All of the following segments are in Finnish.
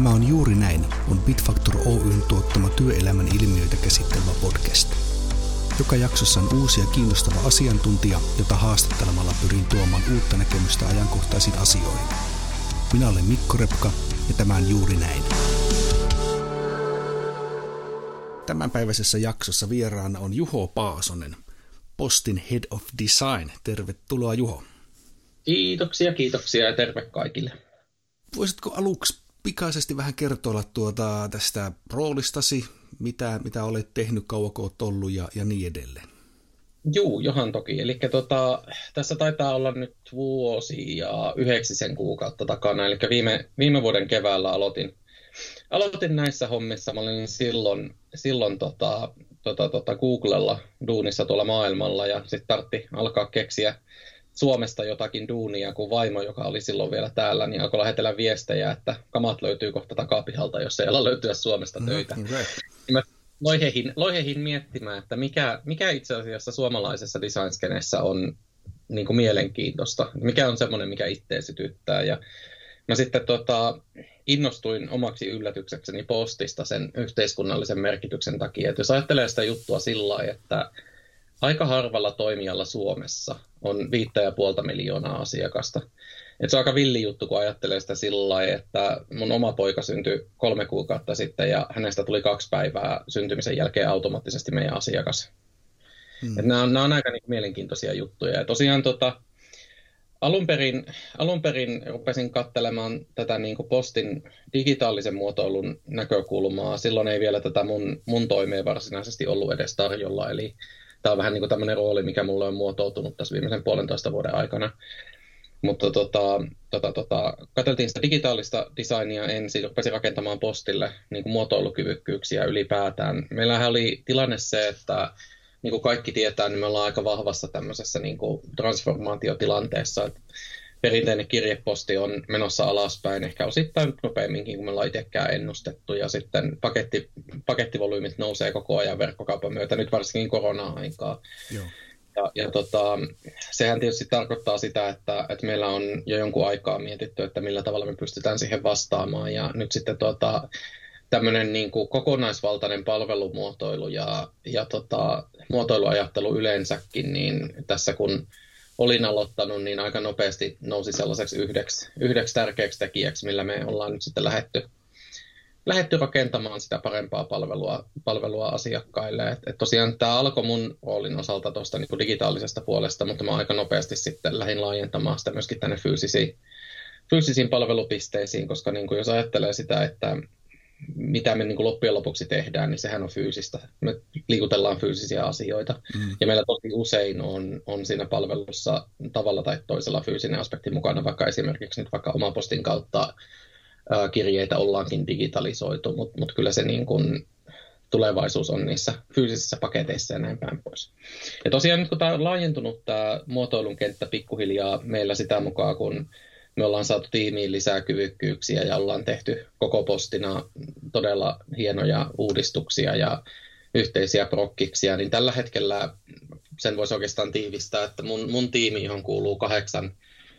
Tämä on Juuri näin, on Bitfactor Oyn tuottama työelämän ilmiöitä käsittelevä podcast. Joka jaksossa on uusia kiinnostava asiantuntija, jota haastattelemalla pyrin tuomaan uutta näkemystä ajankohtaisiin asioihin. Minä olen Mikko Repka ja tämä on Juuri näin. Tämänpäiväisessä jaksossa vieraana on Juho Paasonen, Postin Head of Design. Tervetuloa Juho. Kiitoksia, kiitoksia ja terve kaikille. Voisitko aluksi pikaisesti vähän kertoilla tuota tästä roolistasi, mitä, mitä olet tehnyt, kauanko olet ollut ja, ja niin edelleen? Juu, johan toki. Eli tota, tässä taitaa olla nyt vuosi ja yhdeksisen kuukautta takana. Eli viime, viime vuoden keväällä aloitin, aloitin näissä hommissa. Mä olin silloin, silloin tota, tota, tota Googlella duunissa tuolla maailmalla ja sitten tartti alkaa keksiä Suomesta jotakin duunia, kun vaimo, joka oli silloin vielä täällä, niin alkoi lähetellä viestejä, että kamat löytyy kohta takapihalta, jos ei ala löytyä Suomesta töitä. Mm, okay. Mä loihehin, loihehin miettimään, että mikä, mikä itse asiassa suomalaisessa designskenessä on niin kuin mielenkiintoista, mikä on semmoinen, mikä itseä sytyttää. Ja mä sitten tota, innostuin omaksi yllätyksekseni postista sen yhteiskunnallisen merkityksen takia. Että jos ajattelee sitä juttua sillä lailla, että aika harvalla toimijalla Suomessa on viittä ja puolta miljoonaa asiakasta. Et se on aika villi juttu, kun ajattelee sitä sillä lailla, että mun oma poika syntyi kolme kuukautta sitten ja hänestä tuli kaksi päivää syntymisen jälkeen automaattisesti meidän asiakas. Hmm. Et nämä, on, nämä on aika niin mielenkiintoisia juttuja. Ja tosiaan tota, alun, perin, alun perin rupesin katselemaan tätä niin kuin postin digitaalisen muotoilun näkökulmaa. Silloin ei vielä tätä mun, mun toimeen varsinaisesti ollut edes tarjolla, eli tämä on vähän niin kuin tämmöinen rooli, mikä mulle on muotoutunut tässä viimeisen puolentoista vuoden aikana. Mutta tota, tota, tota, katseltiin sitä digitaalista designia ensin, rupesin rakentamaan postille niin kuin muotoilukyvykkyyksiä ylipäätään. Meillähän oli tilanne se, että niin kuin kaikki tietää, niin me ollaan aika vahvassa tämmöisessä niin kuin transformaatiotilanteessa. Että perinteinen kirjeposti on menossa alaspäin, ehkä osittain nopeamminkin kuin me ollaan itsekään ennustettu, ja sitten paketti, pakettivolyymit nousee koko ajan verkkokaupan myötä, nyt varsinkin korona-aikaa. Joo. Ja, ja tota, sehän tietysti tarkoittaa sitä, että, että meillä on jo jonkun aikaa mietitty, että millä tavalla me pystytään siihen vastaamaan, ja nyt sitten tota, tämmöinen niin kuin kokonaisvaltainen palvelumuotoilu ja, ja tota, muotoiluajattelu yleensäkin, niin tässä kun olin aloittanut, niin aika nopeasti nousi sellaiseksi yhdeksi, yhdeksi tärkeäksi tekijäksi, millä me ollaan nyt sitten lähetty, lähetty rakentamaan sitä parempaa palvelua, palvelua asiakkaille. Et, et tosiaan tämä alkoi mun roolin osalta tuosta niin digitaalisesta puolesta, mutta mä aika nopeasti sitten lähdin laajentamaan sitä myöskin tänne fyysisiin, fyysisiin palvelupisteisiin, koska niin kuin jos ajattelee sitä, että mitä me niin kuin loppujen lopuksi tehdään, niin sehän on fyysistä. Me liikutellaan fyysisiä asioita. Mm. Ja meillä tosi usein on, on siinä palvelussa tavalla tai toisella fyysinen aspekti mukana, vaikka esimerkiksi nyt vaikka oman postin kautta ää, kirjeitä ollaankin digitalisoitu, mutta mut kyllä se niin kuin tulevaisuus on niissä fyysisissä paketeissa ja näin päin pois. Ja tosiaan nyt kun tämä on laajentunut tämä muotoilun kenttä pikkuhiljaa meillä sitä mukaan, kun me ollaan saatu tiimiin lisää kyvykkyyksiä ja ollaan tehty koko postina todella hienoja uudistuksia ja yhteisiä prokkiksia, niin tällä hetkellä sen voisi oikeastaan tiivistää, että mun, mun tiimi, johon kuuluu kahdeksan,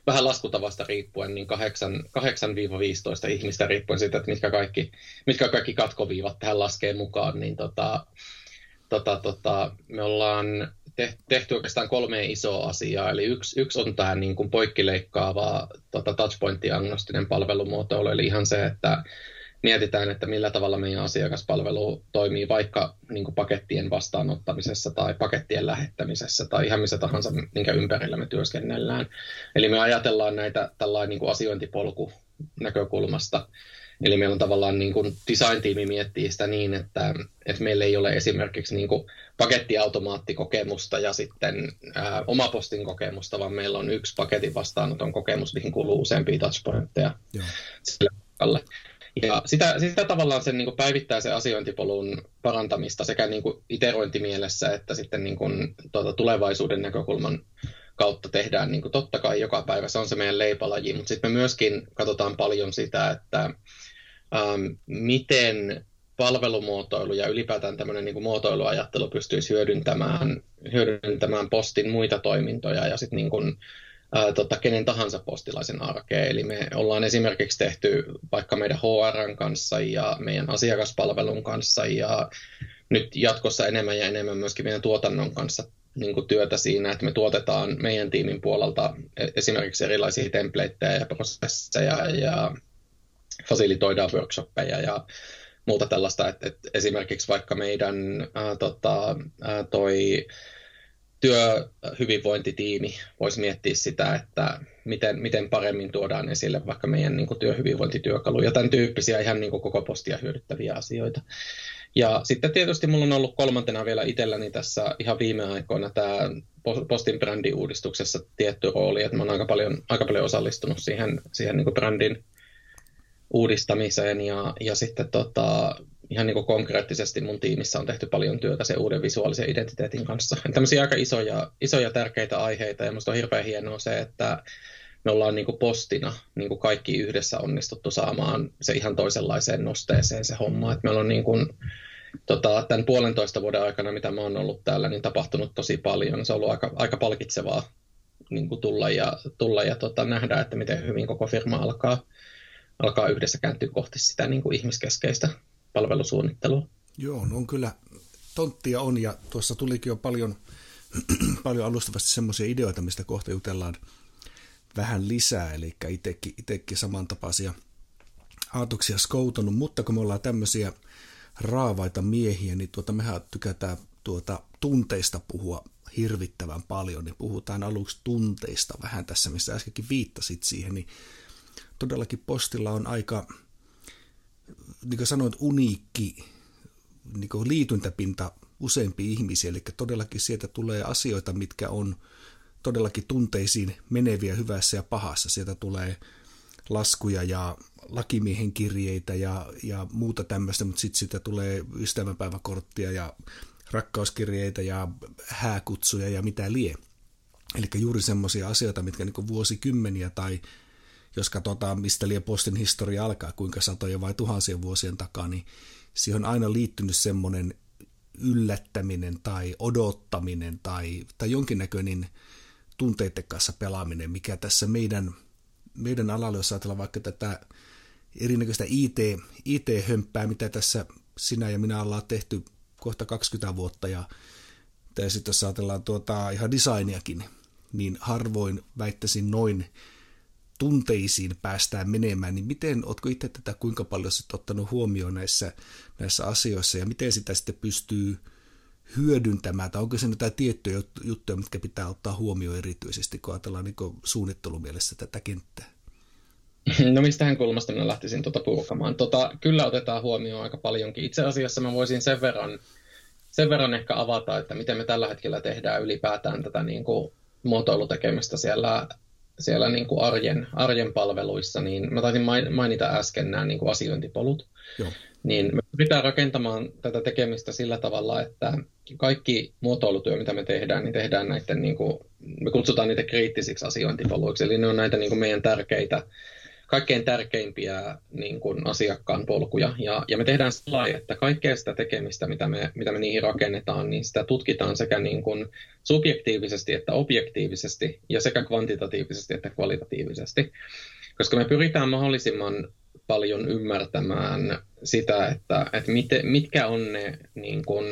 vähän laskutavasta riippuen, niin 8-15 ihmistä riippuen siitä, että mitkä kaikki, mitkä kaikki katkoviivat tähän laskee mukaan, niin tota, tota, tota, me ollaan tehty oikeastaan kolme isoa asiaa. Eli yksi, yksi on tämä niin kuin poikkileikkaava tota, touchpoint-diagnostinen palvelumuotoilu, eli ihan se, että mietitään, että millä tavalla meidän asiakaspalvelu toimii vaikka niin kuin pakettien vastaanottamisessa tai pakettien lähettämisessä tai ihan missä tahansa, minkä ympärillä me työskennellään. Eli me ajatellaan näitä tällainen niin kuin asiointipolku näkökulmasta Eli meillä on tavallaan niin kuin design-tiimi miettii sitä niin, että, että meillä ei ole esimerkiksi niin kuin pakettiautomaattikokemusta ja sitten ää, omapostin kokemusta, vaan meillä on yksi paketin vastaanoton kokemus, mihin kuuluu useampia touchpointteja sille. Ja sitä, sitä tavallaan sen niin kuin päivittäisen asiointipolun parantamista sekä niin kuin iterointimielessä että sitten niin kuin, tuota, tulevaisuuden näkökulman kautta tehdään niin kuin totta kai joka päivä. Se on se meidän leipalaji, mutta sitten me myöskin katsotaan paljon sitä, että ähm, miten palvelumuotoilu ja ylipäätään tämmöinen niin kuin muotoiluajattelu pystyisi hyödyntämään, hyödyntämään postin muita toimintoja ja sitten niin kuin, tota, kenen tahansa postilaisen arkeen. Eli me ollaan esimerkiksi tehty vaikka meidän HRn kanssa ja meidän asiakaspalvelun kanssa ja nyt jatkossa enemmän ja enemmän myöskin meidän tuotannon kanssa niin kuin työtä siinä, että me tuotetaan meidän tiimin puolelta e-, esimerkiksi erilaisia templateja ja prosesseja ja fasilitoidaan workshoppeja ja muuta tällaista, että, että esimerkiksi vaikka meidän ää, tota, ää, toi työhyvinvointitiimi voisi miettiä sitä, että miten, miten paremmin tuodaan esille vaikka meidän niin kuin, työhyvinvointityökaluja, tämän tyyppisiä ihan niin kuin, koko postia hyödyttäviä asioita. Ja sitten tietysti mulla on ollut kolmantena vielä itselläni tässä ihan viime aikoina tämä postin brändiuudistuksessa tietty rooli, että mä oon aika paljon, aika paljon osallistunut siihen, siihen niin kuin brändin uudistamiseen ja, ja sitten tota, ihan niin kuin konkreettisesti mun tiimissä on tehty paljon työtä sen uuden visuaalisen identiteetin kanssa. Tämmöisiä aika isoja, isoja tärkeitä aiheita ja musta on hirveän hienoa se, että me ollaan niin kuin postina niin kuin kaikki yhdessä onnistuttu saamaan se ihan toisenlaiseen nosteeseen se homma. Että meillä on niin kuin, tota, tämän puolentoista vuoden aikana, mitä mä oon ollut täällä, niin tapahtunut tosi paljon. Se on ollut aika, aika palkitsevaa niin kuin tulla ja, tulla ja tota, nähdä, että miten hyvin koko firma alkaa, alkaa yhdessä kääntyä kohti sitä niin kuin ihmiskeskeistä palvelusuunnittelua. Joo, no on kyllä, tonttia on ja tuossa tulikin jo paljon, paljon alustavasti semmoisia ideoita, mistä kohta jutellaan vähän lisää, eli itsekin, itsekin samantapaisia ajatuksia skoutunut, mutta kun me ollaan tämmöisiä raavaita miehiä, niin tuota, mehän tykätään tuota tunteista puhua hirvittävän paljon, niin puhutaan aluksi tunteista vähän tässä, missä äskenkin viittasit siihen, niin todellakin postilla on aika, niin kuin sanoit, uniikki niin kuin liityntäpinta useampi ihmisiä, eli todellakin sieltä tulee asioita, mitkä on todellakin tunteisiin meneviä hyvässä ja pahassa. Sieltä tulee laskuja ja lakimiehen kirjeitä ja, ja muuta tämmöistä, mutta sitten sitä tulee ystävänpäiväkorttia ja rakkauskirjeitä ja hääkutsuja ja mitä lie. Eli juuri semmoisia asioita, mitkä niin vuosikymmeniä tai jos katsotaan, mistä lie postin historia alkaa, kuinka satoja vai tuhansien vuosien takaa, niin siihen on aina liittynyt semmoinen yllättäminen tai odottaminen tai, tai jonkinnäköinen tunteiden kanssa pelaaminen, mikä tässä meidän, meidän alalla, jos ajatellaan vaikka tätä erinäköistä IT, IT-hömppää, mitä tässä sinä ja minä ollaan tehty kohta 20 vuotta, ja tai sitten jos ajatellaan tuota, ihan designiakin, niin harvoin väittäisin noin tunteisiin päästään menemään, niin miten, oletko itse tätä kuinka paljon sitten ottanut huomioon näissä, näissä asioissa, ja miten sitä sitten pystyy hyödyntämään, tai onko se jotain tiettyjä juttuja, mitkä pitää ottaa huomioon erityisesti, kun ajatellaan niin suunnittelumielessä tätä kenttää? No mistähän kulmasta minä lähtisin tuota purkamaan? Tota, kyllä otetaan huomioon aika paljonkin. Itse asiassa mä voisin sen verran, sen verran ehkä avata, että miten me tällä hetkellä tehdään ylipäätään tätä niin kuin muotoilutekemistä siellä, siellä niin kuin arjen, arjen palveluissa, niin mä taisin mainita äsken nämä niin kuin asiointipolut. Joo. Niin me pitää rakentamaan tätä tekemistä sillä tavalla, että kaikki muotoilutyö, mitä me tehdään, niin tehdään näiden, niin kuin, me kutsutaan niitä kriittisiksi asiointipoluiksi, eli ne on näitä niin kuin meidän tärkeitä kaikkein tärkeimpiä niin kuin asiakkaan polkuja. Ja, ja me tehdään sellainen, että kaikkea sitä tekemistä, mitä me, mitä me niihin rakennetaan, niin sitä tutkitaan sekä niin kuin subjektiivisesti että objektiivisesti ja sekä kvantitatiivisesti että kvalitatiivisesti. Koska me pyritään mahdollisimman paljon ymmärtämään sitä, että, että miten, mitkä on ne niin kuin,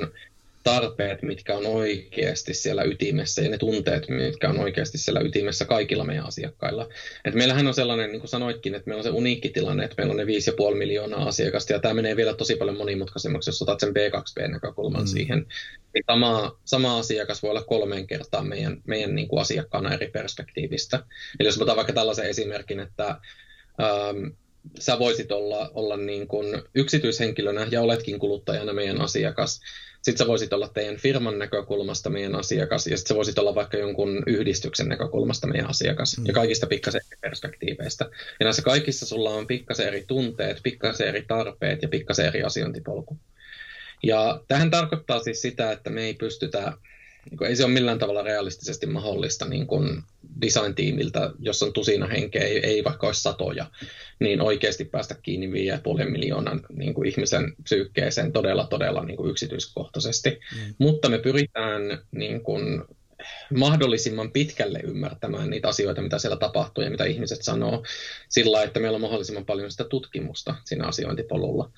tarpeet, mitkä on oikeasti siellä ytimessä ja ne tunteet, mitkä on oikeasti siellä ytimessä kaikilla meidän asiakkailla. Et meillähän on sellainen, niin kuin sanoitkin, että meillä on se uniikki tilanne, että meillä on ne 5,5 miljoonaa asiakasta ja tämä menee vielä tosi paljon monimutkaisemmaksi, jos otat sen B2B-näkökulman mm. siihen. Niin sama, sama asiakas voi olla kolmeen kertaan meidän, meidän niin kuin asiakkaana eri perspektiivistä. Eli jos otan vaikka tällaisen esimerkin, että ähm, sä voisit olla, olla niin kuin yksityishenkilönä ja oletkin kuluttajana meidän asiakas, sitten sä voisit olla teidän firman näkökulmasta meidän asiakas, ja sitten sä voisit olla vaikka jonkun yhdistyksen näkökulmasta meidän asiakas, mm. ja kaikista pikkasen eri perspektiiveistä. Ja näissä kaikissa sulla on pikkasen eri tunteet, pikkasen eri tarpeet ja pikkasen eri asiointipolku. Ja tähän tarkoittaa siis sitä, että me ei pystytä niin ei se ole millään tavalla realistisesti mahdollista niin kuin design-tiimiltä, jos on tusina henkeä, ei, ei vaikka olisi satoja, niin oikeasti päästä kiinni 5,5 miljoonan niin kuin ihmisen psyykkeeseen todella, todella niin kuin yksityiskohtaisesti. Mm. Mutta me pyritään niin kuin, mahdollisimman pitkälle ymmärtämään niitä asioita, mitä siellä tapahtuu ja mitä ihmiset sanoo, sillä että meillä on mahdollisimman paljon sitä tutkimusta siinä asiointipolulla.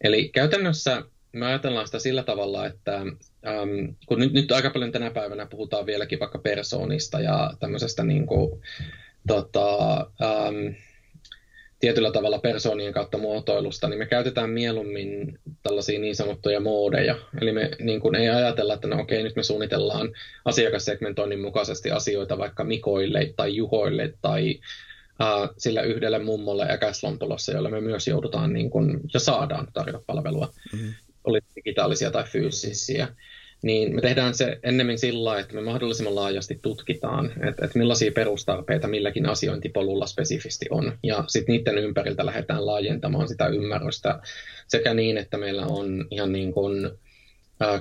Eli käytännössä me ajatellaan sitä sillä tavalla, että äm, kun nyt, nyt aika paljon tänä päivänä puhutaan vieläkin vaikka persoonista ja tämmöisestä niin kuin, tota, äm, tietyllä tavalla persoonien kautta muotoilusta, niin me käytetään mieluummin tällaisia niin sanottuja moodeja. Eli me niin kuin ei ajatella, että no okei, nyt me suunnitellaan asiakassegmentoinnin mukaisesti asioita vaikka Mikoille tai Juhoille tai sillä yhdelle mummolle ja käslontolossa, jolla me myös joudutaan niin kuin, ja saadaan tarjota palvelua, mm-hmm. Oli digitaalisia tai fyysisiä niin me tehdään se ennemmin sillä että me mahdollisimman laajasti tutkitaan, että, että millaisia perustarpeita milläkin asiointipolulla spesifisti on. Ja sitten niiden ympäriltä lähdetään laajentamaan sitä ymmärrystä sekä niin, että meillä on ihan niin kuin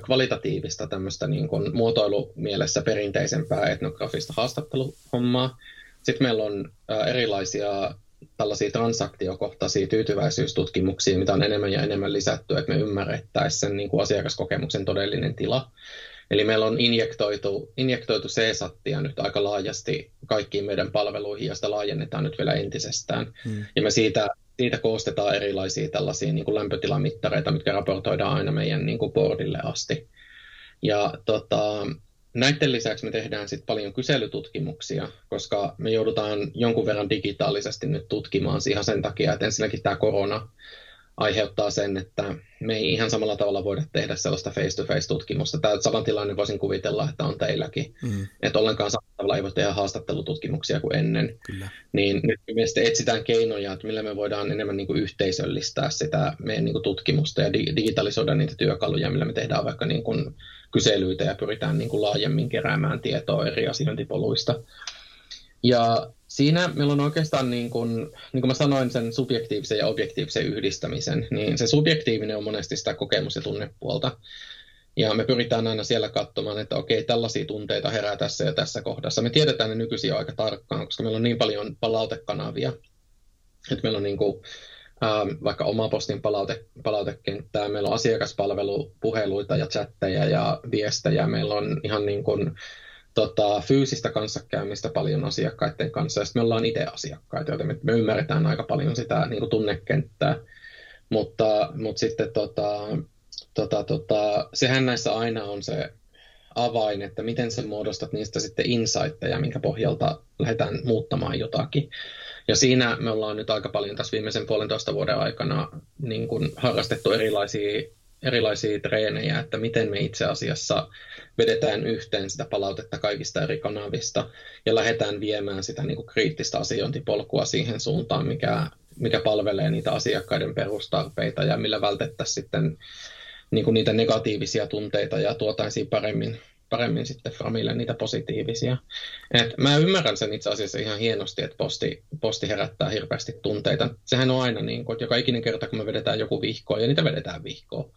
kvalitatiivista tämmöistä niin kuin muotoilumielessä perinteisempää etnografista haastatteluhommaa. Sitten meillä on erilaisia tällaisia transaktiokohtaisia tyytyväisyystutkimuksia, mitä on enemmän ja enemmän lisätty, että me ymmärrettäisiin sen niin kuin asiakaskokemuksen todellinen tila. Eli meillä on injektoitu, injektoitu CSATia nyt aika laajasti kaikkiin meidän palveluihin, ja sitä laajennetaan nyt vielä entisestään. Hmm. Ja me siitä, siitä koostetaan erilaisia tällaisia niin kuin lämpötilamittareita, mitkä raportoidaan aina meidän niin kuin boardille asti. Ja tota, Näiden lisäksi me tehdään sitten paljon kyselytutkimuksia, koska me joudutaan jonkun verran digitaalisesti nyt tutkimaan ihan sen takia, että ensinnäkin tämä korona aiheuttaa sen, että me ei ihan samalla tavalla voida tehdä sellaista face-to-face-tutkimusta. Tämä saman tilanne voisin kuvitella, että on teilläkin. Mm. Että ollenkaan samalla tavalla ei voi tehdä haastattelututkimuksia kuin ennen. Kyllä. Niin nyt me etsitään keinoja, että millä me voidaan enemmän niin kuin yhteisöllistää sitä meidän niin kuin tutkimusta ja digitalisoida niitä työkaluja, millä me tehdään vaikka niin kuin kyselyitä ja pyritään niin kuin laajemmin keräämään tietoa eri asiointipoluista. Ja siinä meillä on oikeastaan, niin kuin, niin kuin mä sanoin, sen subjektiivisen ja objektiivisen yhdistämisen, niin se subjektiivinen on monesti sitä kokemus- ja tunnepuolta. Ja me pyritään aina siellä katsomaan, että okei, tällaisia tunteita herää tässä ja tässä kohdassa. Me tiedetään ne nykyisin aika tarkkaan, koska meillä on niin paljon palautekanavia, että meillä on niin kuin, ähm, vaikka oma postin palaute, palautekenttää, meillä on asiakaspalvelupuheluita ja chatteja ja viestejä, meillä on ihan niin kuin, tota, fyysistä kanssakäymistä paljon asiakkaiden kanssa, ja sitten me ollaan itse asiakkaita, joten me, me ymmärretään aika paljon sitä niin kuin tunnekenttää, mutta, mutta sitten tota, tota, tota, sehän näissä aina on se avain, että miten sä muodostat niistä sitten insightteja, minkä pohjalta lähdetään muuttamaan jotakin. Ja siinä me ollaan nyt aika paljon tässä viimeisen puolentoista vuoden aikana niin kuin harrastettu erilaisia erilaisia treenejä, että miten me itse asiassa vedetään yhteen sitä palautetta kaikista eri kanavista ja lähdetään viemään sitä niin kuin kriittistä asiointipolkua siihen suuntaan, mikä, mikä palvelee niitä asiakkaiden perustarpeita ja millä vältettäisiin sitten niin kuin niitä negatiivisia tunteita ja tuotaisiin paremmin, paremmin sitten Framille niitä positiivisia. Et mä ymmärrän sen itse asiassa ihan hienosti, että posti, posti herättää hirveästi tunteita. Sehän on aina niin kuin, että joka ikinen kerta, kun me vedetään joku vihkoon, ja niitä vedetään vihkoon,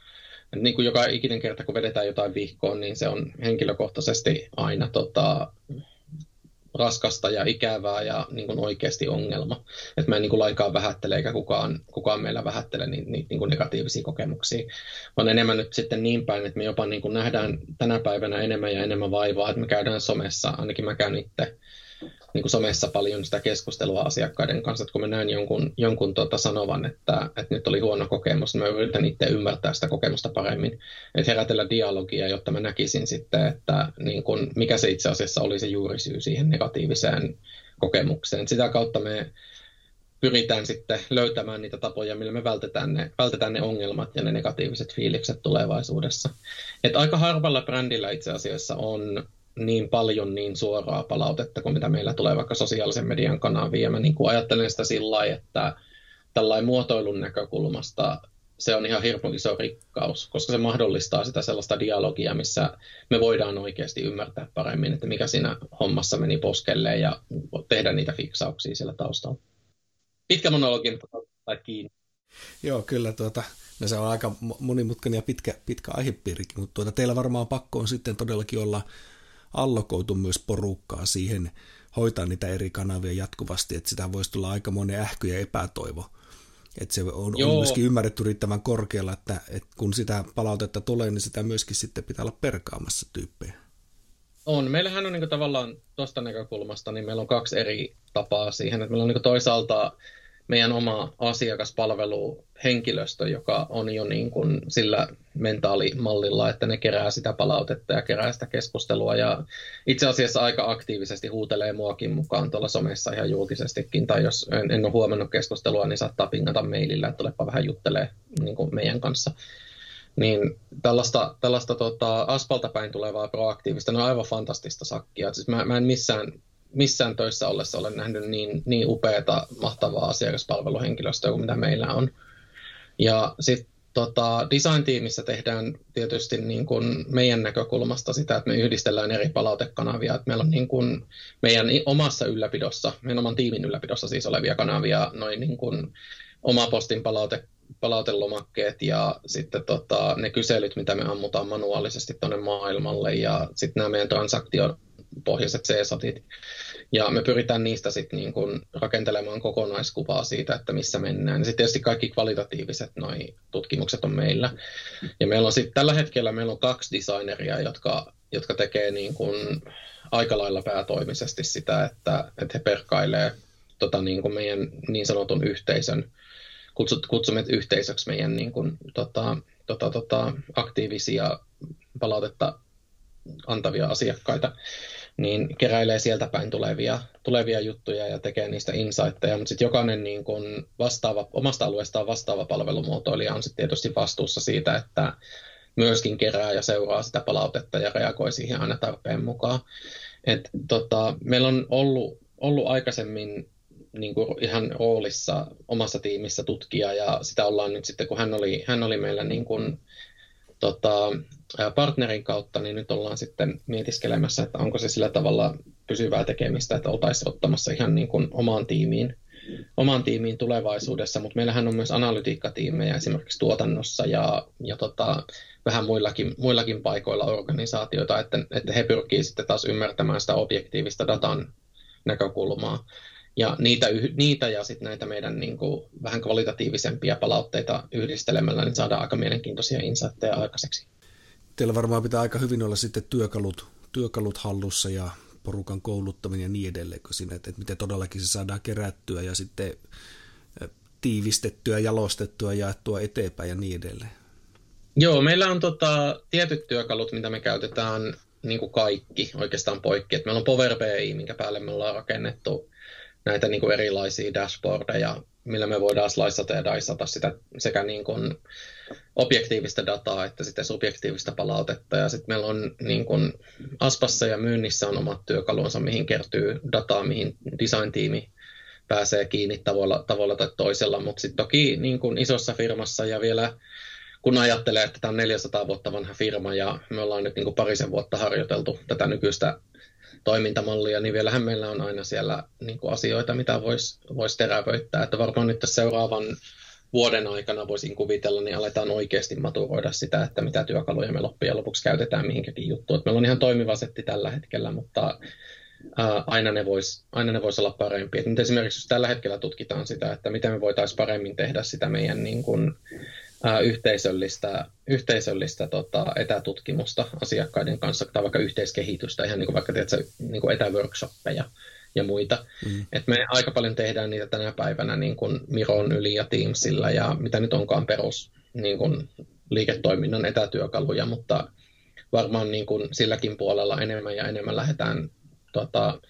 niin kuin joka ikinen kerta, kun vedetään jotain vihkoon, niin se on henkilökohtaisesti aina tota, raskasta ja ikävää ja niin kuin oikeasti ongelma. Että mä en niin kuin lainkaan vähättele eikä kukaan, kukaan meillä vähättele niitä, niitä niin kuin negatiivisia kokemuksia, vaan enemmän nyt sitten niin päin, että me jopa niin kuin nähdään tänä päivänä enemmän ja enemmän vaivaa, että me käydään somessa, ainakin mä käyn itse niin kuin somessa paljon sitä keskustelua asiakkaiden kanssa, että kun mä näen jonkun, jonkun tota sanovan, että, että nyt oli huono kokemus, niin mä yritän itse ymmärtää sitä kokemusta paremmin, että herätellä dialogia, jotta mä näkisin sitten, että niin kuin, mikä se itse asiassa oli se juurisyy siihen negatiiviseen kokemukseen. Sitä kautta me pyritään sitten löytämään niitä tapoja, millä me vältetään ne, vältetään ne ongelmat ja ne negatiiviset fiilikset tulevaisuudessa. Et aika harvalla brändillä itse asiassa on niin paljon niin suoraa palautetta kuin mitä meillä tulee vaikka sosiaalisen median kanaviin. Ja mä niin kuin ajattelen sitä sillä että tällainen muotoilun näkökulmasta se on ihan hirveän iso rikkaus, koska se mahdollistaa sitä sellaista dialogia, missä me voidaan oikeasti ymmärtää paremmin, että mikä siinä hommassa meni poskelleen ja tehdä niitä fiksauksia siellä taustalla. Pitkä monologin tai kiinni. Joo, kyllä tuota, no se on aika monimutkainen ja pitkä, pitkä aihepiirikin, mutta tuota, teillä varmaan pakko on sitten todellakin olla allokoitu myös porukkaa siihen hoitaa niitä eri kanavia jatkuvasti, että sitä voisi tulla aika monen ähky ja epätoivo. Että se on, on myöskin ymmärretty riittävän korkealla, että, että kun sitä palautetta tulee, niin sitä myöskin sitten pitää olla perkaamassa tyyppejä. On. Meillähän on niin tavallaan tuosta näkökulmasta, niin meillä on kaksi eri tapaa siihen. Että meillä on niin toisaalta meidän oma asiakaspalveluhenkilöstö, joka on jo niin kuin sillä mentaalimallilla, että ne kerää sitä palautetta ja kerää sitä keskustelua. Ja itse asiassa aika aktiivisesti huutelee muakin mukaan tuolla somessa ihan julkisestikin. Tai jos en, en ole huomannut keskustelua, niin saattaa pingata mailillä, että tulepa vähän juttelee niin kuin meidän kanssa. Niin tällaista, tällaista tota, aspalta päin tulevaa proaktiivista, ne on aivan fantastista sakkia. Siis mä, mä en missään missään töissä ollessa olen nähnyt niin, niin upeata, mahtavaa asiakaspalveluhenkilöstöä kuin mitä meillä on. Ja sitten tota, design-tiimissä tehdään tietysti niin kuin meidän näkökulmasta sitä, että me yhdistellään eri palautekanavia. Että meillä on niin kuin meidän omassa ylläpidossa, meidän oman tiimin ylläpidossa siis olevia kanavia, noin niin kuin oma postin palaute, palautelomakkeet ja sitten tota, ne kyselyt, mitä me ammutaan manuaalisesti tuonne maailmalle ja sitten nämä meidän transaktiopohjaiset CSATit. Ja me pyritään niistä sitten niin kun rakentelemaan kokonaiskuvaa siitä, että missä mennään. Sitten tietysti kaikki kvalitatiiviset noi tutkimukset on meillä. Ja meillä on sitten tällä hetkellä meillä on kaksi designeria, jotka, jotka tekee niin kun aika lailla päätoimisesti sitä, että, että he perkailee tota niin kuin meidän niin sanotun yhteisön, kutsut, kutsumme yhteisöksi meidän niin kuin, tota, tota, tota, aktiivisia palautetta antavia asiakkaita niin keräilee sieltä päin tulevia, tulevia juttuja ja tekee niistä insightteja, mutta sitten jokainen niin kun vastaava, omasta alueestaan vastaava palvelumuotoilija on sitten tietysti vastuussa siitä, että myöskin kerää ja seuraa sitä palautetta ja reagoi siihen aina tarpeen mukaan. Et, tota, meillä on ollut, ollut aikaisemmin niin kuin ihan roolissa omassa tiimissä tutkija ja sitä ollaan nyt sitten, kun hän oli, hän oli meillä niin kuin tota, partnerin kautta, niin nyt ollaan sitten mietiskelemässä, että onko se sillä tavalla pysyvää tekemistä, että oltaisiin ottamassa ihan niin kuin omaan tiimiin, omaan tiimiin tulevaisuudessa, mutta meillähän on myös analytiikkatiimejä esimerkiksi tuotannossa ja, ja tota, vähän muillakin, muillakin paikoilla organisaatioita, että, että he pyrkii sitten taas ymmärtämään sitä objektiivista datan näkökulmaa. Ja niitä, niitä ja sitten näitä meidän niin kuin, vähän kvalitatiivisempia palautteita yhdistelemällä, niin saadaan aika mielenkiintoisia insightteja aikaiseksi. Teillä varmaan pitää aika hyvin olla sitten työkalut, työkalut hallussa ja porukan kouluttaminen ja niin edelleen, kun siinä, että miten todellakin se saadaan kerättyä ja sitten tiivistettyä, jalostettua, jaettua eteenpäin ja niin edelleen. Joo, meillä on tota, tietyt työkalut, mitä me käytetään niin kuin kaikki oikeastaan poikki. Et meillä on Power BI, minkä päälle me ollaan rakennettu näitä niin kuin erilaisia dashboardeja, millä me voidaan sliceata ja daisata sitä sekä niin kuin objektiivista dataa että sitten subjektiivista palautetta. Ja sitten meillä on niin kuin Aspassa ja myynnissä on omat työkalunsa, mihin kertyy dataa, mihin design-tiimi pääsee kiinni tavalla, tavalla tai toisella, mutta sitten toki niin kuin isossa firmassa ja vielä kun ajattelee, että tämä on 400 vuotta vanha firma ja me ollaan nyt niin kuin parisen vuotta harjoiteltu tätä nykyistä toimintamallia, niin vielähän meillä on aina siellä niin kuin asioita, mitä voisi vois terävöittää. Että varmaan nyt tässä seuraavan vuoden aikana voisin kuvitella, niin aletaan oikeasti maturoida sitä, että mitä työkaluja me loppujen lopuksi käytetään mihinkäkin juttuun. Meillä on ihan toimiva setti tällä hetkellä, mutta aina ne voisi vois olla parempi. Et nyt esimerkiksi jos tällä hetkellä tutkitaan sitä, että miten me voitaisiin paremmin tehdä sitä meidän niin kuin, ää, yhteisöllistä, yhteisöllistä tota, etätutkimusta asiakkaiden kanssa tai vaikka yhteiskehitystä, ihan niin kuin vaikka tiedätkö, niin kuin etäworkshoppeja ja muita. Mm. Et me aika paljon tehdään niitä tänä päivänä niin kuin Miron yli ja Teamsilla ja mitä nyt onkaan perus niin kuin liiketoiminnan etätyökaluja, mutta varmaan niin kuin silläkin puolella enemmän ja enemmän lähdetään tota,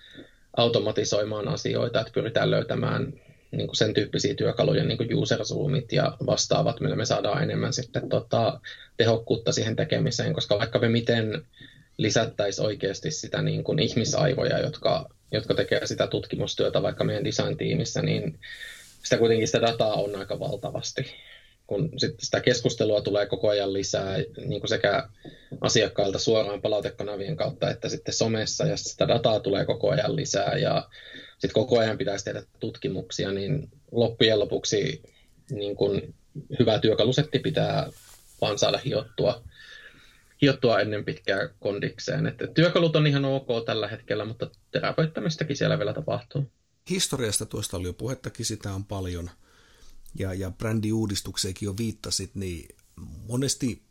automatisoimaan asioita, että pyritään löytämään niin kuin sen tyyppisiä työkaluja, niin kuin user zoomit ja vastaavat, millä me saadaan enemmän sitten tota, tehokkuutta siihen tekemiseen, koska vaikka me miten lisättäisiin oikeasti sitä niin kuin ihmisaivoja, jotka, jotka tekee sitä tutkimustyötä vaikka meidän design-tiimissä, niin sitä kuitenkin sitä dataa on aika valtavasti. Kun sit sitä keskustelua tulee koko ajan lisää niin kuin sekä asiakkailta suoraan palautekanavien kautta että sitten somessa, ja sitä dataa tulee koko ajan lisää, ja sitten koko ajan pitäisi tehdä tutkimuksia, niin loppujen lopuksi niin kun hyvä työkalusetti pitää vaan saada hiottua, hiottua ennen pitkää kondikseen. Että työkalut on ihan ok tällä hetkellä, mutta terävöittämistäkin siellä vielä tapahtuu. Historiasta tuosta oli jo puhettakin, sitä on paljon. Ja, ja brändiuudistukseenkin jo viittasit, niin monesti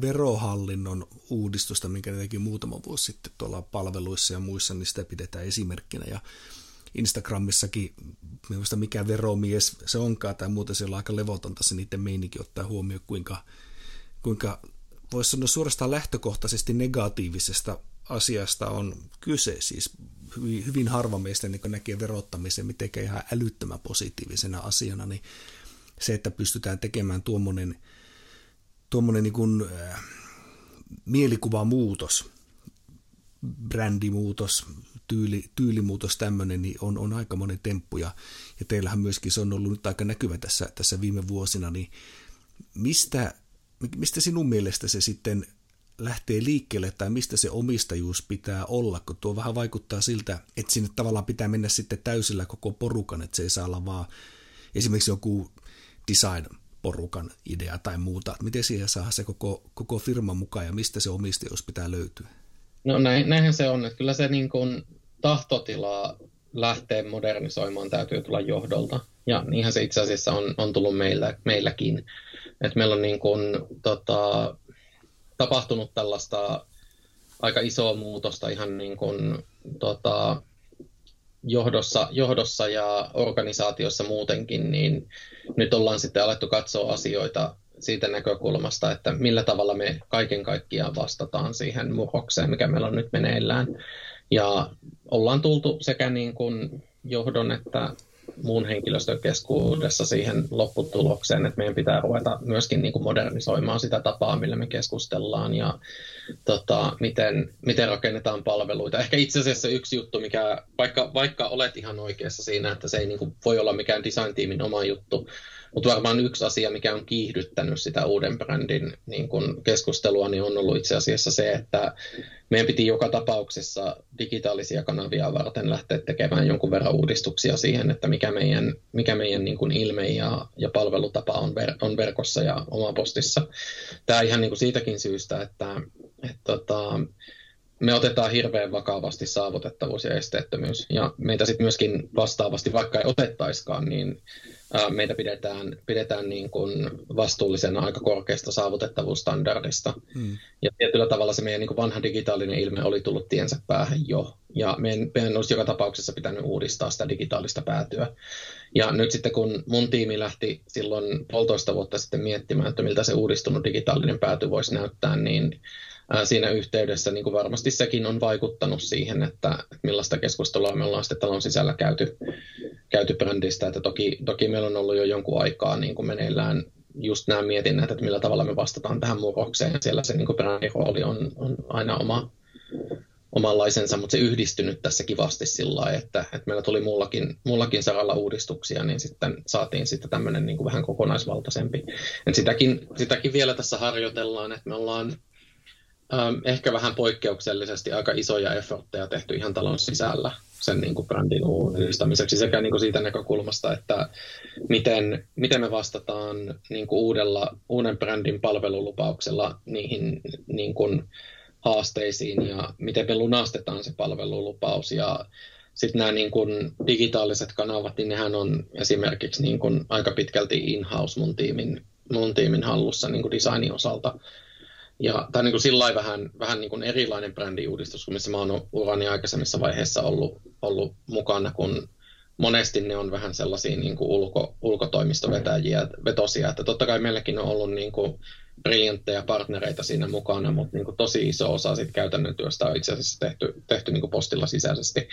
verohallinnon uudistusta, minkä ne teki muutama vuosi sitten tuolla palveluissa ja muissa, niin sitä pidetään esimerkkinä. Ja Instagramissakin, minusta mikä veromies se onkaan tai muuta, se on aika levotonta se niiden meininki ottaa huomioon, kuinka, kuinka voisi sanoa suorastaan lähtökohtaisesti negatiivisesta asiasta on kyse. Siis hyvin, hyvin harva meistä niin näkee verottamisen mitenkään ihan älyttömän positiivisena asiana, niin se, että pystytään tekemään tuommoinen, tuommoinen niin kuin, äh, mielikuvamuutos, brändimuutos, tyyli, tyylimuutos tämmöinen, niin on, on aika monen temppu. Ja, ja teillähän myöskin se on ollut nyt aika näkyvä tässä, tässä viime vuosina, niin mistä, mistä sinun mielestä se sitten lähtee liikkeelle tai mistä se omistajuus pitää olla, kun tuo vähän vaikuttaa siltä, että sinne tavallaan pitää mennä sitten täysillä koko porukan, että se ei saa olla vaan esimerkiksi joku design-porukan idea tai muuta. Miten siihen saa se koko, koko firma mukaan ja mistä se omistajuus pitää löytyä? No näin, näinhän se on, että kyllä se niin kuin tahtotilaa lähtee modernisoimaan täytyy tulla johdolta. Ja niinhän se itse asiassa on, on tullut meillä, meilläkin. Et meillä on niin kuin, tota, tapahtunut tällaista aika isoa muutosta ihan niin kuin, tota, johdossa, johdossa ja organisaatiossa muutenkin, niin nyt ollaan sitten alettu katsoa asioita siitä näkökulmasta, että millä tavalla me kaiken kaikkiaan vastataan siihen murrokseen, mikä meillä on nyt meneillään. Ja ollaan tultu sekä niin kuin johdon että muun henkilöstön keskuudessa siihen lopputulokseen, että meidän pitää ruveta myöskin niin kuin modernisoimaan sitä tapaa, millä me keskustellaan ja tota, miten, miten rakennetaan palveluita. Ehkä itse asiassa yksi juttu, mikä, vaikka, vaikka olet ihan oikeassa siinä, että se ei niin kuin voi olla mikään design-tiimin oma juttu, mutta varmaan yksi asia, mikä on kiihdyttänyt sitä uuden brändin niin kun keskustelua, niin on ollut itse asiassa se, että meidän piti joka tapauksessa digitaalisia kanavia varten lähteä tekemään jonkun verran uudistuksia siihen, että mikä meidän, mikä meidän niin kuin ilme ja, ja palvelutapa on, ver, on verkossa ja omapostissa. Tämä ihan niin kuin siitäkin syystä, että, että tota, me otetaan hirveän vakavasti saavutettavuus ja esteettömyys. Ja meitä sitten myöskin vastaavasti, vaikka ei otettaiskaan, niin meitä pidetään, pidetään niin kuin vastuullisena aika korkeasta saavutettavuusstandardista. Hmm. Ja tietyllä tavalla se meidän niin kuin vanha digitaalinen ilme oli tullut tiensä päähän jo. Ja meidän, meidän olisi joka tapauksessa pitänyt uudistaa sitä digitaalista päätyä. Ja nyt sitten kun mun tiimi lähti silloin puolitoista vuotta sitten miettimään, että miltä se uudistunut digitaalinen pääty voisi näyttää, niin siinä yhteydessä niin kuin varmasti sekin on vaikuttanut siihen, että millaista keskustelua me ollaan sitten talon sisällä käyty, käyty brändistä. Että toki, toki meillä on ollut jo jonkun aikaa niin kuin meneillään just nämä mietinnät, että millä tavalla me vastataan tähän murrokseen. Siellä se niin kuin brändin rooli on, on aina oma, omanlaisensa, mutta se yhdistynyt tässä kivasti sillä lailla, että, että meillä tuli muullakin, muullakin saralla uudistuksia, niin sitten saatiin sitten tämmöinen niin kuin vähän kokonaisvaltaisempi. Et sitäkin, sitäkin vielä tässä harjoitellaan, että me ollaan ähm, ehkä vähän poikkeuksellisesti aika isoja effortteja tehty ihan talon sisällä sen niin kuin brändin uudistamiseksi sekä niin kuin siitä näkökulmasta, että miten, miten me vastataan niin kuin uudella, uuden brändin palvelulupauksella niihin niin kuin haasteisiin ja miten me lunastetaan se palvelulupaus ja sitten nämä niin kuin digitaaliset kanavat, niin nehän on esimerkiksi niin kuin aika pitkälti in-house mun tiimin, mun tiimin hallussa niin kuin designin osalta. Ja tämä on niin sillä vähän, vähän niin kuin erilainen brändiuudistus, kuin missä mä oon urani aikaisemmissa vaiheissa ollut, ollut mukana, kun monesti ne on vähän sellaisia niin kuin ulko, ulkotoimistovetäjiä, vetosia, että totta kai meilläkin on ollut niin kuin briljantteja partnereita siinä mukana, mutta niin kuin tosi iso osa sit käytännön työstä on itse asiassa tehty, tehty niin kuin postilla sisäisesti,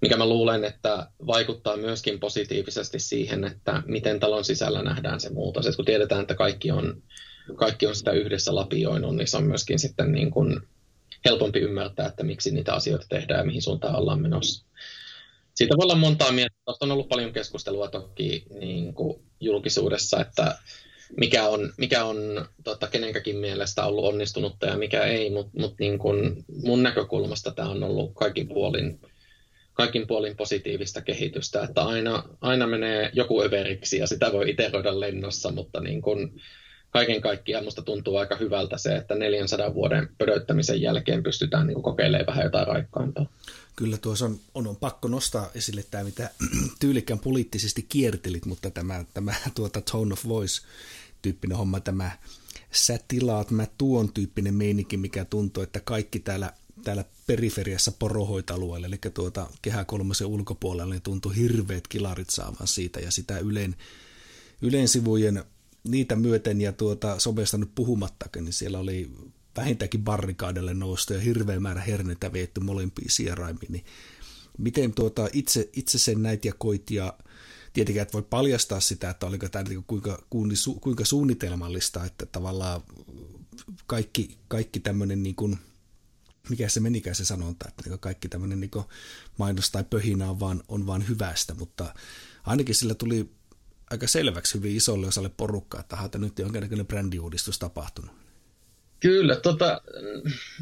mikä mä luulen, että vaikuttaa myöskin positiivisesti siihen, että miten talon sisällä nähdään se muutos. Et kun tiedetään, että kaikki on kaikki on sitä yhdessä lapioinut, niin se on myöskin sitten niin kuin helpompi ymmärtää, että miksi niitä asioita tehdään ja mihin suuntaan ollaan menossa. Siitä voi olla montaa mieltä. Tuosta on ollut paljon keskustelua toki niin kuin julkisuudessa, että mikä on, mikä on tota, kenenkäkin mielestä ollut onnistunutta ja mikä ei, mutta mut niin mun näkökulmasta tämä on ollut kaikin puolin, kaikin puolin positiivista kehitystä, että aina, aina menee joku överiksi ja sitä voi iteroida lennossa, mutta niin kun kaiken kaikkiaan musta tuntuu aika hyvältä se, että 400 vuoden pödöttämisen jälkeen pystytään niin kokeilemaan vähän jotain raikkaampaa. Kyllä tuossa on, on, on pakko nostaa esille tämä, mitä tyylikkään poliittisesti kiertelit, mutta tämä, tämä tuota tone of voice tyyppinen homma, tämä sä tilaat, mä tuon tyyppinen meininki, mikä tuntuu, että kaikki täällä, täällä periferiassa porohoitalueella, eli tuota kehä kolmosen ulkopuolella, niin tuntui hirveät kilarit saavan siitä, ja sitä Ylen, Ylen sivujen niitä myöten ja tuota, somesta nyt puhumattakin, niin siellä oli vähintäänkin barrikaadelle noustu ja hirveä määrä herneitä vietty molempiin sieraimiin, niin miten tuota, itse, itse sen näit ja koit? Ja tietenkään et voi paljastaa sitä, että oliko tämä niin kuinka, kuinka suunnitelmallista, että tavallaan kaikki, kaikki tämmöinen niin kuin, mikä se menikään se sanonta, että niin kaikki tämmöinen niin mainos tai pöhinä on vaan, on vaan hyvästä, mutta ainakin sillä tuli aika selväksi hyvin isolle osalle porukkaa, että että nyt jonkinnäköinen brändiuudistus tapahtunut. Kyllä, tota,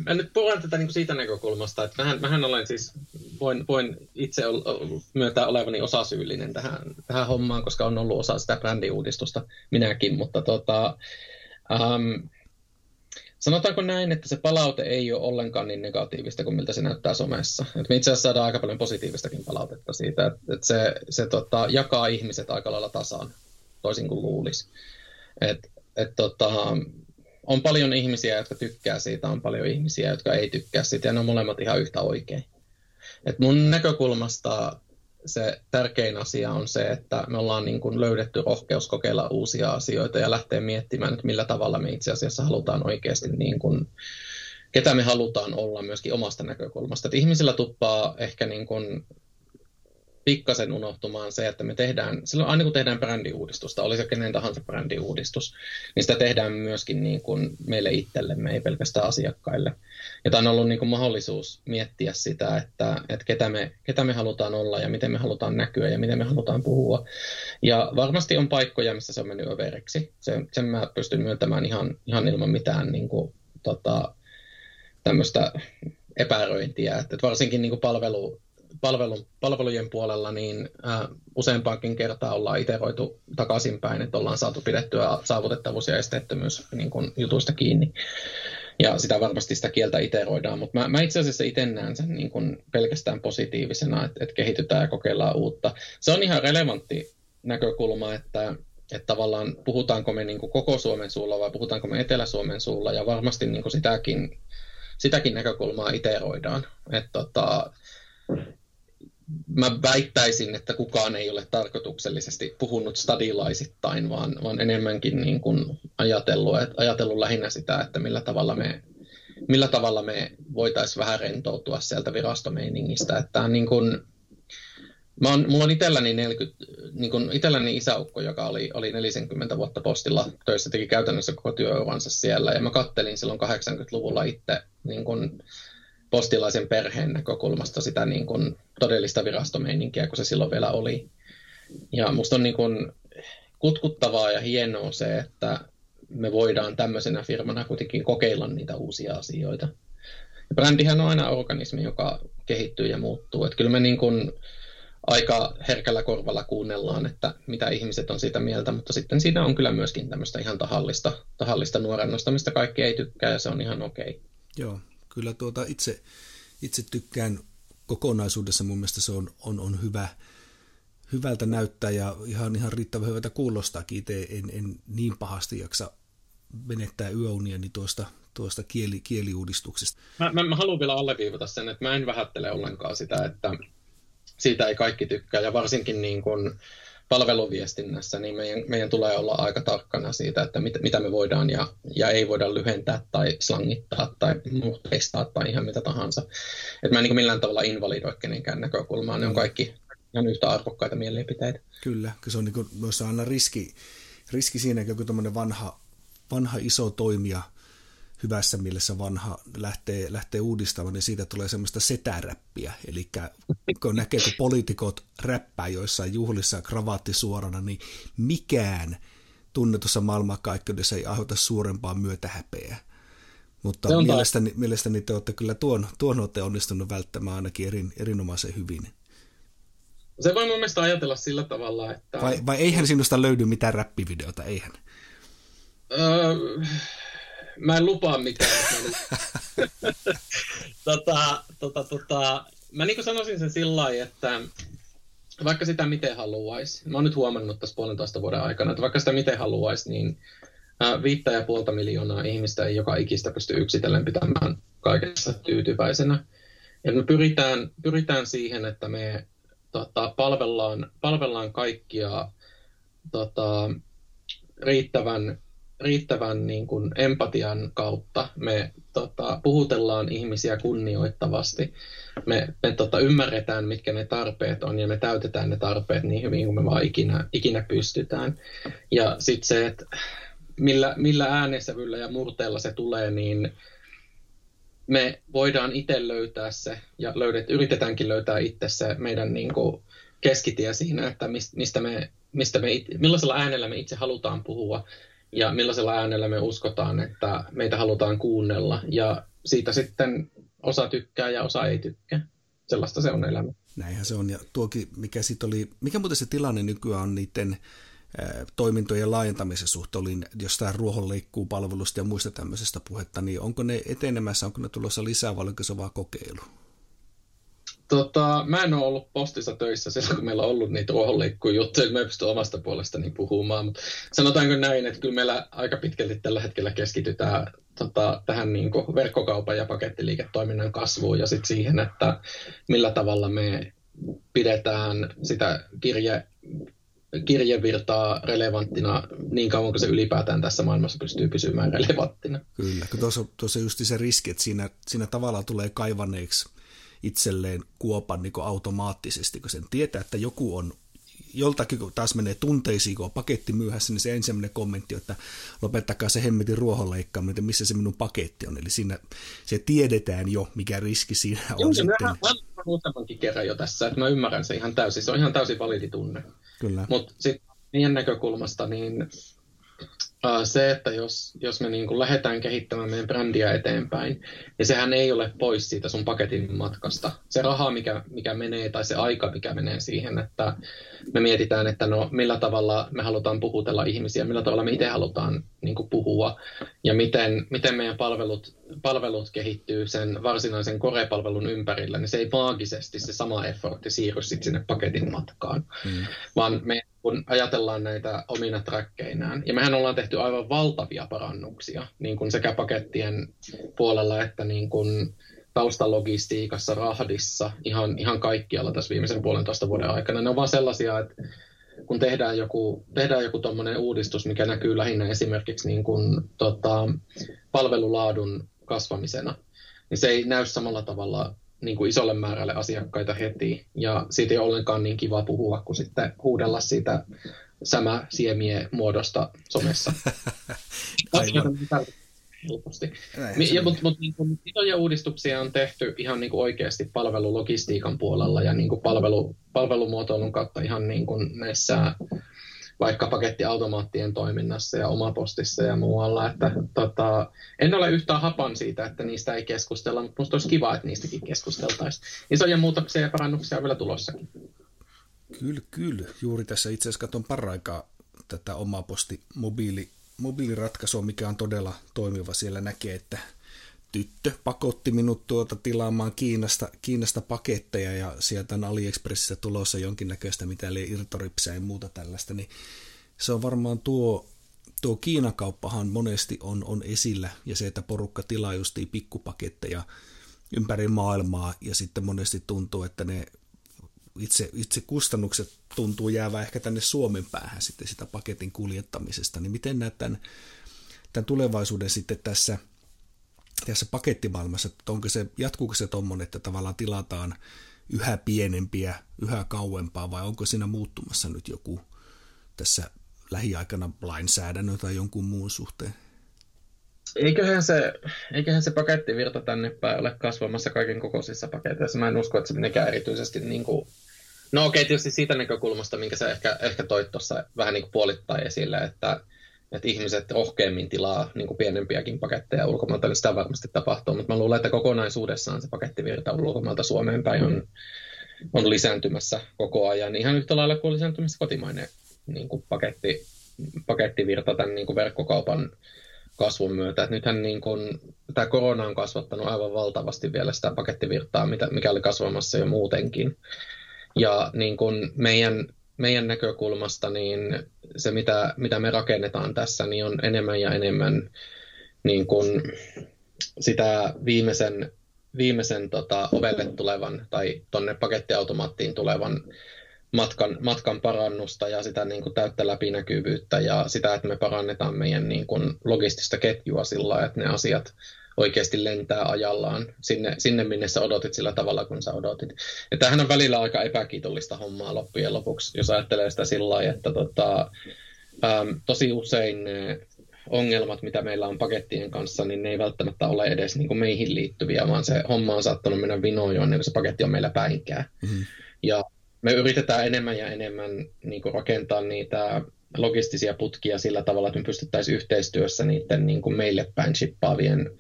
mä nyt puhun tätä niin siitä näkökulmasta, että mähän, mähän olen siis, voin, voin itse myöntää olevani osasyyllinen tähän, tähän hommaan, koska on ollut osa sitä brändiuudistusta minäkin, mutta tota, ähm, sanotaanko näin, että se palaute ei ole ollenkaan niin negatiivista kuin miltä se näyttää somessa. Et me itse asiassa saadaan aika paljon positiivistakin palautetta siitä, että, että se, se tota, jakaa ihmiset aika lailla tasaan, toisin kuin luulisi. Et, et, tota, on paljon ihmisiä, jotka tykkää siitä, on paljon ihmisiä, jotka ei tykkää siitä, ja ne on molemmat ihan yhtä oikein. Et mun näkökulmasta se tärkein asia on se, että me ollaan niin kuin löydetty rohkeus kokeilla uusia asioita ja lähteä miettimään, että millä tavalla me itse asiassa halutaan oikeasti, niin kuin, ketä me halutaan olla myöskin omasta näkökulmasta. Et ihmisillä tuppaa ehkä niin kuin pikkasen unohtumaan se, että me tehdään, silloin aina kun tehdään brändiuudistusta, oli se kenen tahansa brändiuudistus, niin sitä tehdään myöskin niin kuin meille itsellemme, ei pelkästään asiakkaille. Ja tämä on ollut niin kuin mahdollisuus miettiä sitä, että, että ketä, me, ketä me halutaan olla ja miten me halutaan näkyä ja miten me halutaan puhua. Ja varmasti on paikkoja, missä se on mennyt överiksi. Sen, sen mä pystyn myöntämään ihan, ihan ilman mitään niin kuin, tota, tämmöistä epäröintiä. Että varsinkin niin kuin palvelu, palvelu, palvelujen puolella niin äh, useampaankin kertaa ollaan iteroitu takaisinpäin, että ollaan saatu pidettyä saavutettavuus ja esteettömyys niin kuin jutuista kiinni. Ja sitä varmasti sitä kieltä iteroidaan, mutta mä, mä itse asiassa itse näen sen niin kuin pelkästään positiivisena, että, että kehitytään ja kokeillaan uutta. Se on ihan relevantti näkökulma, että, että tavallaan puhutaanko me niin kuin koko Suomen suulla vai puhutaanko me Etelä-Suomen suulla, ja varmasti niin sitäkin, sitäkin näkökulmaa iteroidaan. Että tota, mä väittäisin, että kukaan ei ole tarkoituksellisesti puhunut stadilaisittain, vaan, vaan enemmänkin niin kuin ajatellut, että, ajatellut lähinnä sitä, että millä tavalla me, millä tavalla me voitaisiin vähän rentoutua sieltä virastomeiningistä. Että niin kuin, mä on, mulla on itselläni, 40, niin kuin itselläni isäukko, joka oli, oli 40 vuotta postilla töissä, teki käytännössä koko työuransa siellä, ja mä kattelin silloin 80-luvulla itse niin kuin, postilaisen perheen näkökulmasta sitä niin kuin todellista virastomeininkiä, kun se silloin vielä oli. Ja musta on niin kuin kutkuttavaa ja hienoa se, että me voidaan tämmöisenä firmana kuitenkin kokeilla niitä uusia asioita. Ja brändihän on aina organismi, joka kehittyy ja muuttuu. Että kyllä me niin kuin aika herkällä korvalla kuunnellaan, että mitä ihmiset on siitä mieltä, mutta sitten siinä on kyllä myöskin tämmöistä ihan tahallista, tahallista nuorennosta, mistä kaikki ei tykkää ja se on ihan okei. Okay. Joo, kyllä tuota itse, itse tykkään kokonaisuudessa mun mielestä se on, on, on hyvä, hyvältä näyttää ja ihan, ihan riittävän hyvältä kuulostaakin. Itse en, en niin pahasti jaksa menettää yöuniani tuosta, tuosta kieli, kieliuudistuksesta. Mä, mä, mä haluan vielä alleviivata sen, että mä en vähättele ollenkaan sitä, että siitä ei kaikki tykkää ja varsinkin niin kun, palveluviestinnässä, niin meidän, meidän tulee olla aika tarkkana siitä, että mit, mitä me voidaan ja, ja ei voida lyhentää tai slangittaa tai muhteistaa tai ihan mitä tahansa. Et mä en niin millään tavalla invalidoi kenenkään näkökulmaa, ne on kaikki ihan yhtä arvokkaita mielipiteitä. Kyllä, se on niin kuin, aina riski, riski siinä, että joku vanha, vanha iso toimija – hyvässä mielessä vanha lähtee, lähtee uudistamaan, niin siitä tulee semmoista setäräppiä. Eli kun näkee, kun poliitikot räppää joissain juhlissa kravaatti suorana, niin mikään tunnetussa maailmankaikkeudessa ei aiheuta suurempaa myötähäpeää. Mutta mielestäni, mielestäni te olette kyllä tuon, tuon olette onnistunut välttämään ainakin erin, erinomaisen hyvin. Se voi mun mielestä ajatella sillä tavalla, että... Vai, vai eihän sinusta löydy mitään räppivideota, eihän? Öö, mä en lupaa mitään. tota, tota, tota, mä niin sanoisin sen sillä lailla, että vaikka sitä miten haluaisi, mä oon nyt huomannut tässä puolentoista vuoden aikana, että vaikka sitä miten haluaisi, niin viittä ja puolta miljoonaa ihmistä ei joka ikistä pysty yksitellen pitämään kaikessa tyytyväisenä. Ja me pyritään, pyritään siihen, että me tota, palvellaan, palvellaan kaikkia tota, riittävän, riittävän niin kuin empatian kautta. Me tota, puhutellaan ihmisiä kunnioittavasti. Me, me tota, ymmärretään, mitkä ne tarpeet on, ja me täytetään ne tarpeet niin hyvin kuin me vaan ikinä, ikinä pystytään. Ja sitten se, että millä, millä äänesävyllä ja murteella se tulee, niin me voidaan itse löytää se, ja löydet, yritetäänkin löytää itse se meidän niin kuin, keskitie siinä, että mistä me, mistä me, millaisella äänellä me itse halutaan puhua, ja millaisella äänellä me uskotaan, että meitä halutaan kuunnella, ja siitä sitten osa tykkää ja osa ei tykkää. Sellaista se on elämä. Näinhän se on, ja tuokin, mikä sitten oli, mikä muuten se tilanne nykyään on niiden toimintojen laajentamisen suhteen, oli jostain ruohonleikkuupalvelusta ja muista tämmöisestä puhetta, niin onko ne etenemässä, onko ne tulossa lisää vai onko se vaan kokeilu? Tota, mä en ole ollut postissa töissä silloin, kun meillä on ollut niitä ruohonleikkujuttuja, mä pystyn omasta puolestani puhumaan, mutta sanotaanko näin, että kyllä meillä aika pitkälti tällä hetkellä keskitytään tota, tähän niin kuin verkkokaupan ja pakettiliiketoiminnan kasvuun ja sitten siihen, että millä tavalla me pidetään sitä kirje, kirjevirtaa relevanttina niin kauan kuin se ylipäätään tässä maailmassa pystyy pysymään relevanttina. Kyllä, kun tuossa, tuossa just se riski, että siinä, siinä tavallaan tulee kaivaneeksi itselleen kuopan niin automaattisesti, kun sen tietää, että joku on joltakin, kun taas menee tunteisiin, kun on paketti myöhässä, niin se ensimmäinen kommentti on, että lopettakaa se hemmetin ruohonleikkaaminen, että missä se minun paketti on. Eli siinä se tiedetään jo, mikä riski siinä on. Joo, sitten. Mä useammankin kerran jo tässä, että mä ymmärrän se ihan täysin. Se on ihan täysin validi tunne. Kyllä. Mutta sitten meidän näkökulmasta, niin se, että jos, jos me niin kuin lähdetään kehittämään meidän brändiä eteenpäin, niin sehän ei ole pois siitä sun paketin matkasta. Se raha, mikä, mikä menee, tai se aika, mikä menee siihen, että me mietitään, että no millä tavalla me halutaan puhutella ihmisiä, millä tavalla me itse halutaan niin kuin puhua, ja miten, miten meidän palvelut, palvelut kehittyy sen varsinaisen korepalvelun ympärillä, niin se ei maagisesti se sama effortti siirry sinne paketin matkaan, mm. vaan me kun ajatellaan näitä omina trackkeinään. Ja mehän ollaan tehty aivan valtavia parannuksia, niin kuin sekä pakettien puolella että niin kuin taustalogistiikassa, rahdissa, ihan, ihan kaikkialla tässä viimeisen puolentoista vuoden aikana. Ne on vaan sellaisia, että kun tehdään joku, tehdään joku uudistus, mikä näkyy lähinnä esimerkiksi niin kuin, tota, palvelulaadun kasvamisena, niin se ei näy samalla tavalla niin kuin isolle määrälle asiakkaita heti. Ja siitä ei ollenkaan niin kiva puhua kuin sitten huudella siitä sämä siemie muodosta somessa. helposti. Mutta mut, niin isoja uudistuksia on tehty ihan niin kuin oikeasti palvelulogistiikan puolella ja niin kuin palvelu, palvelumuotoilun kautta ihan niin kuin näissä vaikka pakettiautomaattien toiminnassa ja omapostissa ja muualla. Että, tota, en ole yhtään hapan siitä, että niistä ei keskustella, mutta minusta olisi kiva, että niistäkin keskusteltaisiin. Isoja muutoksia ja parannuksia on vielä tulossakin. Kyllä, kyllä. Juuri tässä itse asiassa katson paraikaa tätä omaposti mobiili, mobiiliratkaisua, mikä on todella toimiva. Siellä näkee, että tyttö pakotti minut tuota tilaamaan Kiinasta, Kiinasta paketteja ja sieltä on AliExpressissä tulossa jonkinnäköistä, mitä eli irtoripsää ja muuta tällaista, niin se on varmaan tuo, tuo Kiinakauppahan monesti on, on esillä ja se, että porukka tilaa justiin pikkupaketteja ympäri maailmaa ja sitten monesti tuntuu, että ne itse, itse kustannukset tuntuu jäävä ehkä tänne Suomen päähän sitten sitä paketin kuljettamisesta, niin miten näet tämän, tämän tulevaisuuden sitten tässä – tässä pakettimaailmassa, että onko se, jatkuuko se tuommoinen, että tavallaan tilataan yhä pienempiä, yhä kauempaa, vai onko siinä muuttumassa nyt joku tässä lähiaikana lainsäädännön tai jonkun muun suhteen? Eiköhän se, eiköhän se pakettivirta tänne päin ole kasvamassa kaiken kokoisissa paketeissa. Mä en usko, että se menikään erityisesti niin kuin... No okei, okay, tietysti siitä näkökulmasta, minkä sä ehkä, ehkä toit tuossa vähän niin kuin puolittain esille, että että ihmiset rohkeammin tilaa niin kuin pienempiäkin paketteja ulkomailta, niin sitä varmasti tapahtuu, mutta mä luulen, että kokonaisuudessaan se pakettivirta ulkomailta Suomeen päin on, on lisääntymässä koko ajan, ihan yhtä lailla kuin lisääntymässä kotimainen niin kuin paketti, pakettivirta tämän niin kuin verkkokaupan kasvun myötä. Et nythän niin kuin, tämä korona on kasvattanut aivan valtavasti vielä sitä pakettivirtaa, mikä oli kasvamassa jo muutenkin. Ja niin kuin meidän meidän näkökulmasta niin se mitä, mitä me rakennetaan tässä, niin on enemmän ja enemmän niin kuin sitä viimeisen, viimeisen tota, ovelle tulevan tai tuonne pakettiautomaattiin tulevan matkan, matkan parannusta ja sitä niin kuin täyttä läpinäkyvyyttä ja sitä, että me parannetaan meidän niin kuin logistista ketjua sillä että ne asiat oikeasti lentää ajallaan sinne, sinne, minne sä odotit sillä tavalla, kun sä odotit. Ja tämähän on välillä aika epäkiitollista hommaa loppujen lopuksi, jos ajattelee sitä sillä lailla, että tota, äm, tosi usein ne ongelmat, mitä meillä on pakettien kanssa, niin ne ei välttämättä ole edes niin kuin meihin liittyviä, vaan se homma on saattanut mennä vinoon jo ennen kuin se paketti on meillä päinkään. Mm-hmm. Ja me yritetään enemmän ja enemmän niin kuin rakentaa niitä logistisia putkia sillä tavalla, että me pystyttäisiin yhteistyössä niiden niin kuin meille päin shippaavien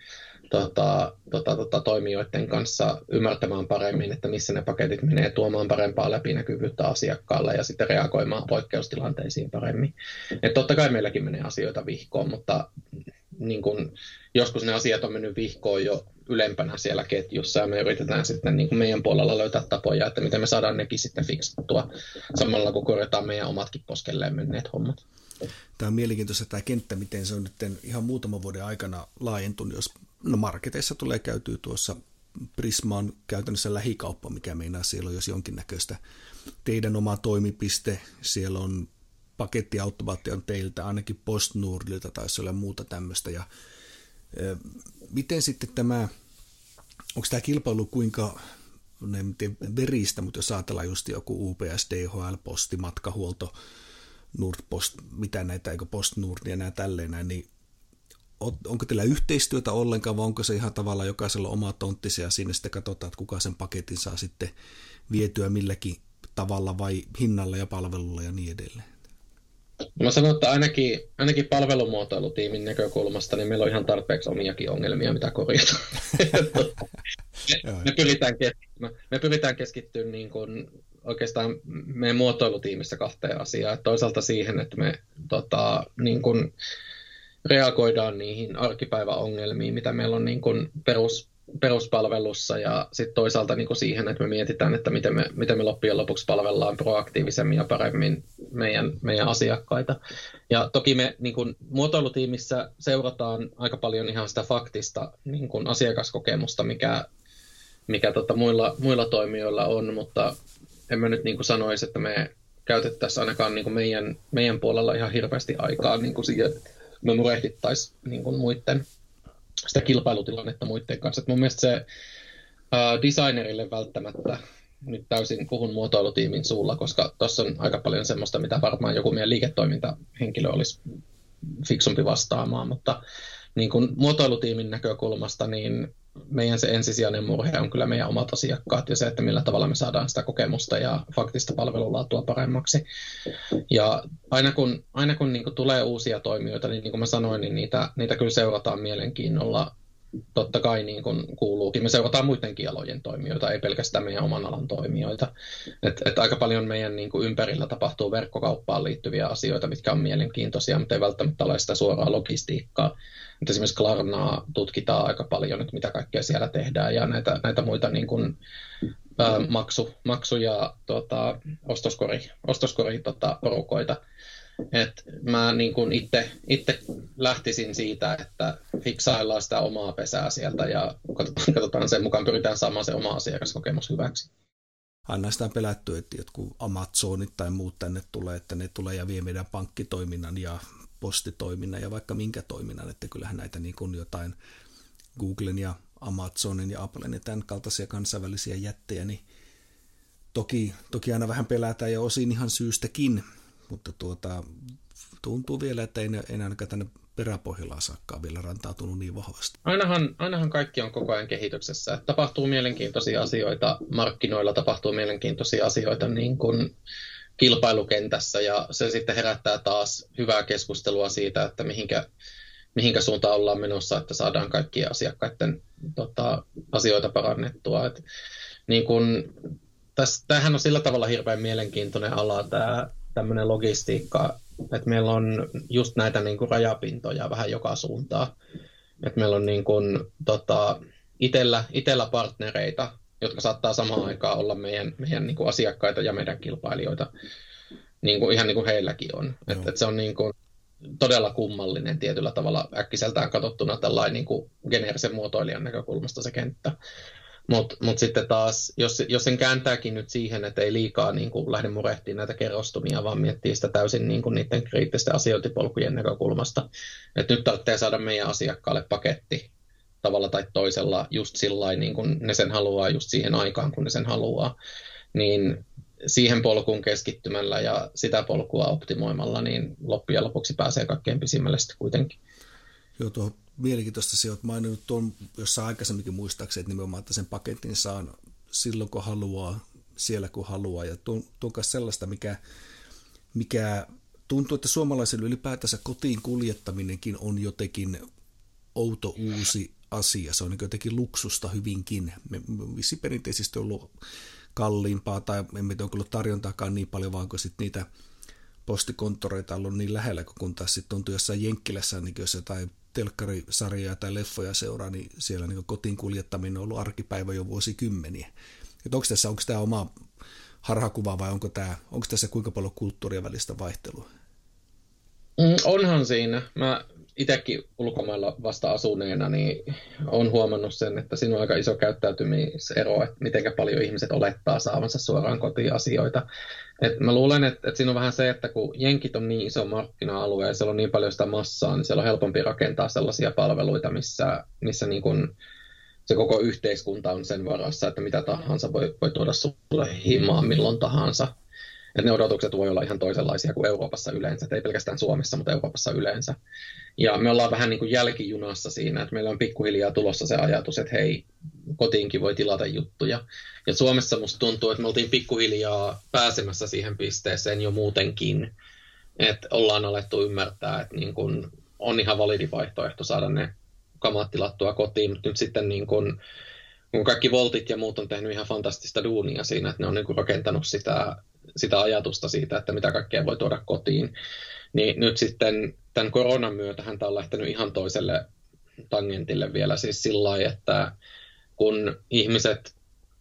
tota, tota, tota, toimijoiden kanssa ymmärtämään paremmin, että missä ne paketit menee, tuomaan parempaa läpinäkyvyyttä asiakkaalle ja sitten reagoimaan poikkeustilanteisiin paremmin. Et totta kai meilläkin menee asioita vihkoon, mutta niin kun, joskus ne asiat on mennyt vihkoon jo ylempänä siellä ketjussa ja me yritetään sitten niin kuin meidän puolella löytää tapoja, että miten me saadaan nekin sitten fiksattua samalla kun korjataan meidän omatkin poskelleen menneet hommat. Tämä on mielenkiintoista tämä kenttä, miten se on nyt ihan muutaman vuoden aikana laajentunut, jos no marketeissa tulee käytyä tuossa Prisma on käytännössä lähikauppa, mikä meinaa siellä on jos jonkinnäköistä teidän oma toimipiste, siellä on pakettiautomaatti on teiltä, ainakin PostNordilta taisi olla muuta tämmöistä. Ja, e, miten sitten tämä, onko tämä kilpailu kuinka en tiedä veristä, mutta jos ajatellaan just joku UPS, DHL, Posti, Matkahuolto, Nordpost, mitä näitä, eikö PostNord ja nämä tälleen niin onko teillä yhteistyötä ollenkaan, vai onko se ihan tavallaan jokaisella oma tonttisi ja sinne sitten katsotaan, että kuka sen paketin saa sitten vietyä milläkin tavalla vai hinnalla ja palvelulla ja niin edelleen? Mä sanon, että ainakin, ainakin palvelumuotoilutiimin näkökulmasta niin meillä on ihan tarpeeksi omiakin ongelmia, mitä korjata. me, me, pyritään keskittymään, me pyritään keskittymään niin kuin oikeastaan meidän muotoilutiimissä kahteen asiaan. Että toisaalta siihen, että me tota, niin kuin reagoidaan niihin arkipäiväongelmiin, mitä meillä on niin kuin perus, peruspalvelussa ja sitten toisaalta niin kuin siihen, että me mietitään, että miten me, miten me loppujen lopuksi palvellaan proaktiivisemmin ja paremmin meidän, meidän asiakkaita. Ja toki me niin kuin muotoilutiimissä seurataan aika paljon ihan sitä faktista niin kuin asiakaskokemusta, mikä, mikä tota muilla, muilla toimijoilla on, mutta en mä nyt niin kuin sanoisi, että me käytettäisiin ainakaan niin kuin meidän, meidän puolella ihan hirveästi aikaa niin kuin siihen, me murehdittaisiin niin kuin muiden, sitä kilpailutilannetta muiden kanssa. Et mun mielestä se uh, designerille välttämättä nyt täysin puhun muotoilutiimin suulla, koska tuossa on aika paljon semmoista, mitä varmaan joku meidän liiketoimintahenkilö olisi fiksumpi vastaamaan, mutta niin kuin muotoilutiimin näkökulmasta, niin meidän se ensisijainen murhe on kyllä meidän omat asiakkaat ja se, että millä tavalla me saadaan sitä kokemusta ja faktista palvelulaatua paremmaksi. Ja aina kun, aina kun niin tulee uusia toimijoita, niin, niin kuin mä sanoin, niin niitä, niitä kyllä seurataan mielenkiinnolla totta kai niin kuin kuuluukin. Me seurataan muidenkin alojen toimijoita, ei pelkästään meidän oman alan toimijoita. Et, et aika paljon meidän niin kuin ympärillä tapahtuu verkkokauppaan liittyviä asioita, mitkä on mielenkiintoisia, mutta ei välttämättä ole sitä suoraa logistiikkaa. Mutta esimerkiksi Klarnaa tutkitaan aika paljon, että mitä kaikkea siellä tehdään ja näitä, näitä muita niin kuin, ää, maksu, maksu- ja tota, ostoskori, ostoskori tota, porukoita. Et mä niin itse lähtisin siitä, että fiksaillaan sitä omaa pesää sieltä ja katsotaan, katsotaan sen mukaan, pyritään saamaan se oma asiakaskokemus hyväksi. Aina sitä on pelätty, että jotkut Amazonit tai muut tänne tulee, että ne tulee ja vie meidän pankkitoiminnan ja postitoiminnan ja vaikka minkä toiminnan, että kyllähän näitä niin kuin jotain Googlen ja Amazonin ja Applen ja tämän kaltaisia kansainvälisiä jättejä, niin toki, toki aina vähän pelätään ja osin ihan syystäkin, mutta tuota, tuntuu vielä, että ei, ei ainakaan tänne peräpohjalla saakkaan vielä rantautunut niin vahvasti. Ainahan, ainahan kaikki on koko ajan kehityksessä. Tapahtuu mielenkiintoisia asioita markkinoilla, tapahtuu mielenkiintoisia asioita niin kuin kilpailukentässä ja se sitten herättää taas hyvää keskustelua siitä, että mihinkä, mihinkä suuntaan ollaan menossa, että saadaan kaikkien asiakkaiden tota, asioita parannettua. Et, niin kun, täs, tämähän on sillä tavalla hirveän mielenkiintoinen ala tämä tämmöinen logistiikka, että meillä on just näitä niin kuin rajapintoja vähän joka suuntaan. Että meillä on niin kuin, tota, itellä, itellä partnereita, jotka saattaa samaan aikaan olla meidän, meidän niin kuin asiakkaita ja meidän kilpailijoita. niin kuin, ihan niin kuin heilläkin on. Että et se on niin kuin, todella kummallinen tietyllä tavalla äkkiseltään katsottuna tällainen niin kuin geneerisen muotoilijan näkökulmasta se kenttä. Mutta mut sitten taas, jos, jos sen kääntääkin nyt siihen, että ei liikaa niin kuin lähde murehtimaan näitä kerrostumia, vaan miettii sitä täysin niin kuin niiden kriittisten asiointipolkujen näkökulmasta. Että nyt tarvitsee saada meidän asiakkaalle paketti tavalla tai toisella just sillä niin kuin ne sen haluaa just siihen aikaan, kun ne sen haluaa. Niin siihen polkuun keskittymällä ja sitä polkua optimoimalla, niin loppujen lopuksi pääsee kaikkein pisimmälle sitten kuitenkin. Joo, tuo mielenkiintoista se, että maininnut tuon jossain aikaisemminkin muistaakseni, että nimenomaan että sen paketin saan silloin kun haluaa, siellä kun haluaa. Ja tuon, tuon kanssa sellaista, mikä, mikä tuntuu, että suomalaisille ylipäätänsä kotiin kuljettaminenkin on jotenkin outo uusi asia. Se on niin jotenkin luksusta hyvinkin. Vissi perinteisesti ollut kalliimpaa, tai tiedä, onko ollut tarjontaakaan niin paljon, vaan kun sitten niitä postikonttoreita on ollut niin lähellä, kun taas sitten on jossain Jenkkilässä, niin jos jotain telkkarisarjoja tai leffoja seuraa, niin siellä niin kotiin kuljettaminen on ollut arkipäivä jo vuosikymmeniä. Että onko tässä onko tämä oma harhakuva vai onko, tämä, onko tässä kuinka paljon kulttuuria välistä vaihtelua? Mm, onhan siinä. Mä itsekin ulkomailla vasta asuneena, niin on huomannut sen, että siinä on aika iso käyttäytymisero, että miten paljon ihmiset olettaa saavansa suoraan kotiin asioita. Et mä luulen, että, että siinä on vähän se, että kun jenkit on niin iso markkina-alue ja siellä on niin paljon sitä massaa, niin siellä on helpompi rakentaa sellaisia palveluita, missä, missä niin kun se koko yhteiskunta on sen varassa, että mitä tahansa voi, voi tuoda sulle himaan milloin tahansa että ne odotukset voi olla ihan toisenlaisia kuin Euroopassa yleensä, ei pelkästään Suomessa, mutta Euroopassa yleensä. Ja me ollaan vähän niin kuin jälkijunassa siinä, että meillä on pikkuhiljaa tulossa se ajatus, että hei, kotiinkin voi tilata juttuja. Ja Suomessa musta tuntuu, että me oltiin pikkuhiljaa pääsemässä siihen pisteeseen jo muutenkin, että ollaan alettu ymmärtää, että niin kuin on ihan validi vaihtoehto saada ne kamat tilattua kotiin, mutta nyt sitten niin kuin, kun kaikki Voltit ja muut on tehnyt ihan fantastista duunia siinä, että ne on niin rakentanut sitä sitä ajatusta siitä, että mitä kaikkea voi tuoda kotiin. Niin nyt sitten tämän koronan myötähän tämä on lähtenyt ihan toiselle tangentille vielä siis sillä lailla, että kun ihmiset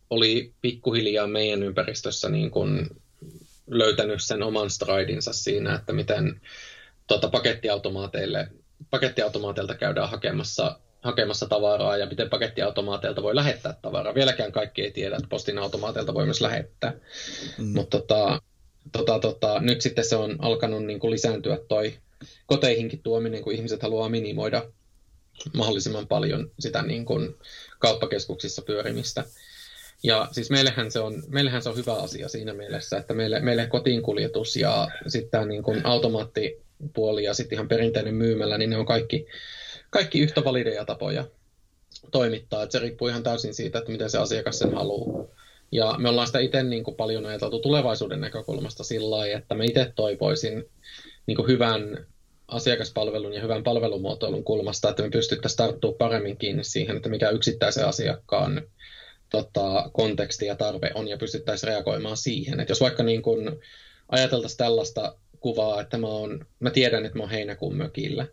oli pikkuhiljaa meidän ympäristössä niin kuin löytänyt sen oman stridinsa siinä, että miten tuota, pakettiautomaateille, pakettiautomaateilta käydään hakemassa hakemassa tavaraa ja miten pakettiautomaateilta voi lähettää tavaraa. Vieläkään kaikki ei tiedä, että postin automaateilta voi myös lähettää. Mm. Mutta tota, tota, tota, nyt sitten se on alkanut niin kuin lisääntyä toi koteihinkin tuominen, kun ihmiset haluaa minimoida mahdollisimman paljon sitä niin kuin kauppakeskuksissa pyörimistä. Ja siis meillähän se, on, meillähän se on hyvä asia siinä mielessä, että meille, meille kotiinkuljetus ja sitten niin kuin automaattipuoli ja sitten ihan perinteinen myymällä, niin ne on kaikki kaikki yhtä valideja tapoja toimittaa. Että se riippuu ihan täysin siitä, että miten se asiakas sen haluaa. Ja me ollaan sitä itse niin kuin paljon ajateltu tulevaisuuden näkökulmasta sillä lailla, että me itse toivoisin niin kuin hyvän asiakaspalvelun ja hyvän palvelumuotoilun kulmasta, että me pystyttäisiin tarttumaan paremmin kiinni siihen, että mikä yksittäisen asiakkaan tota, konteksti ja tarve on, ja pystyttäisiin reagoimaan siihen. Että jos vaikka niin kuin ajateltaisiin tällaista kuvaa, että mä, on, mä tiedän, että mä oon heinäkuun mökillä,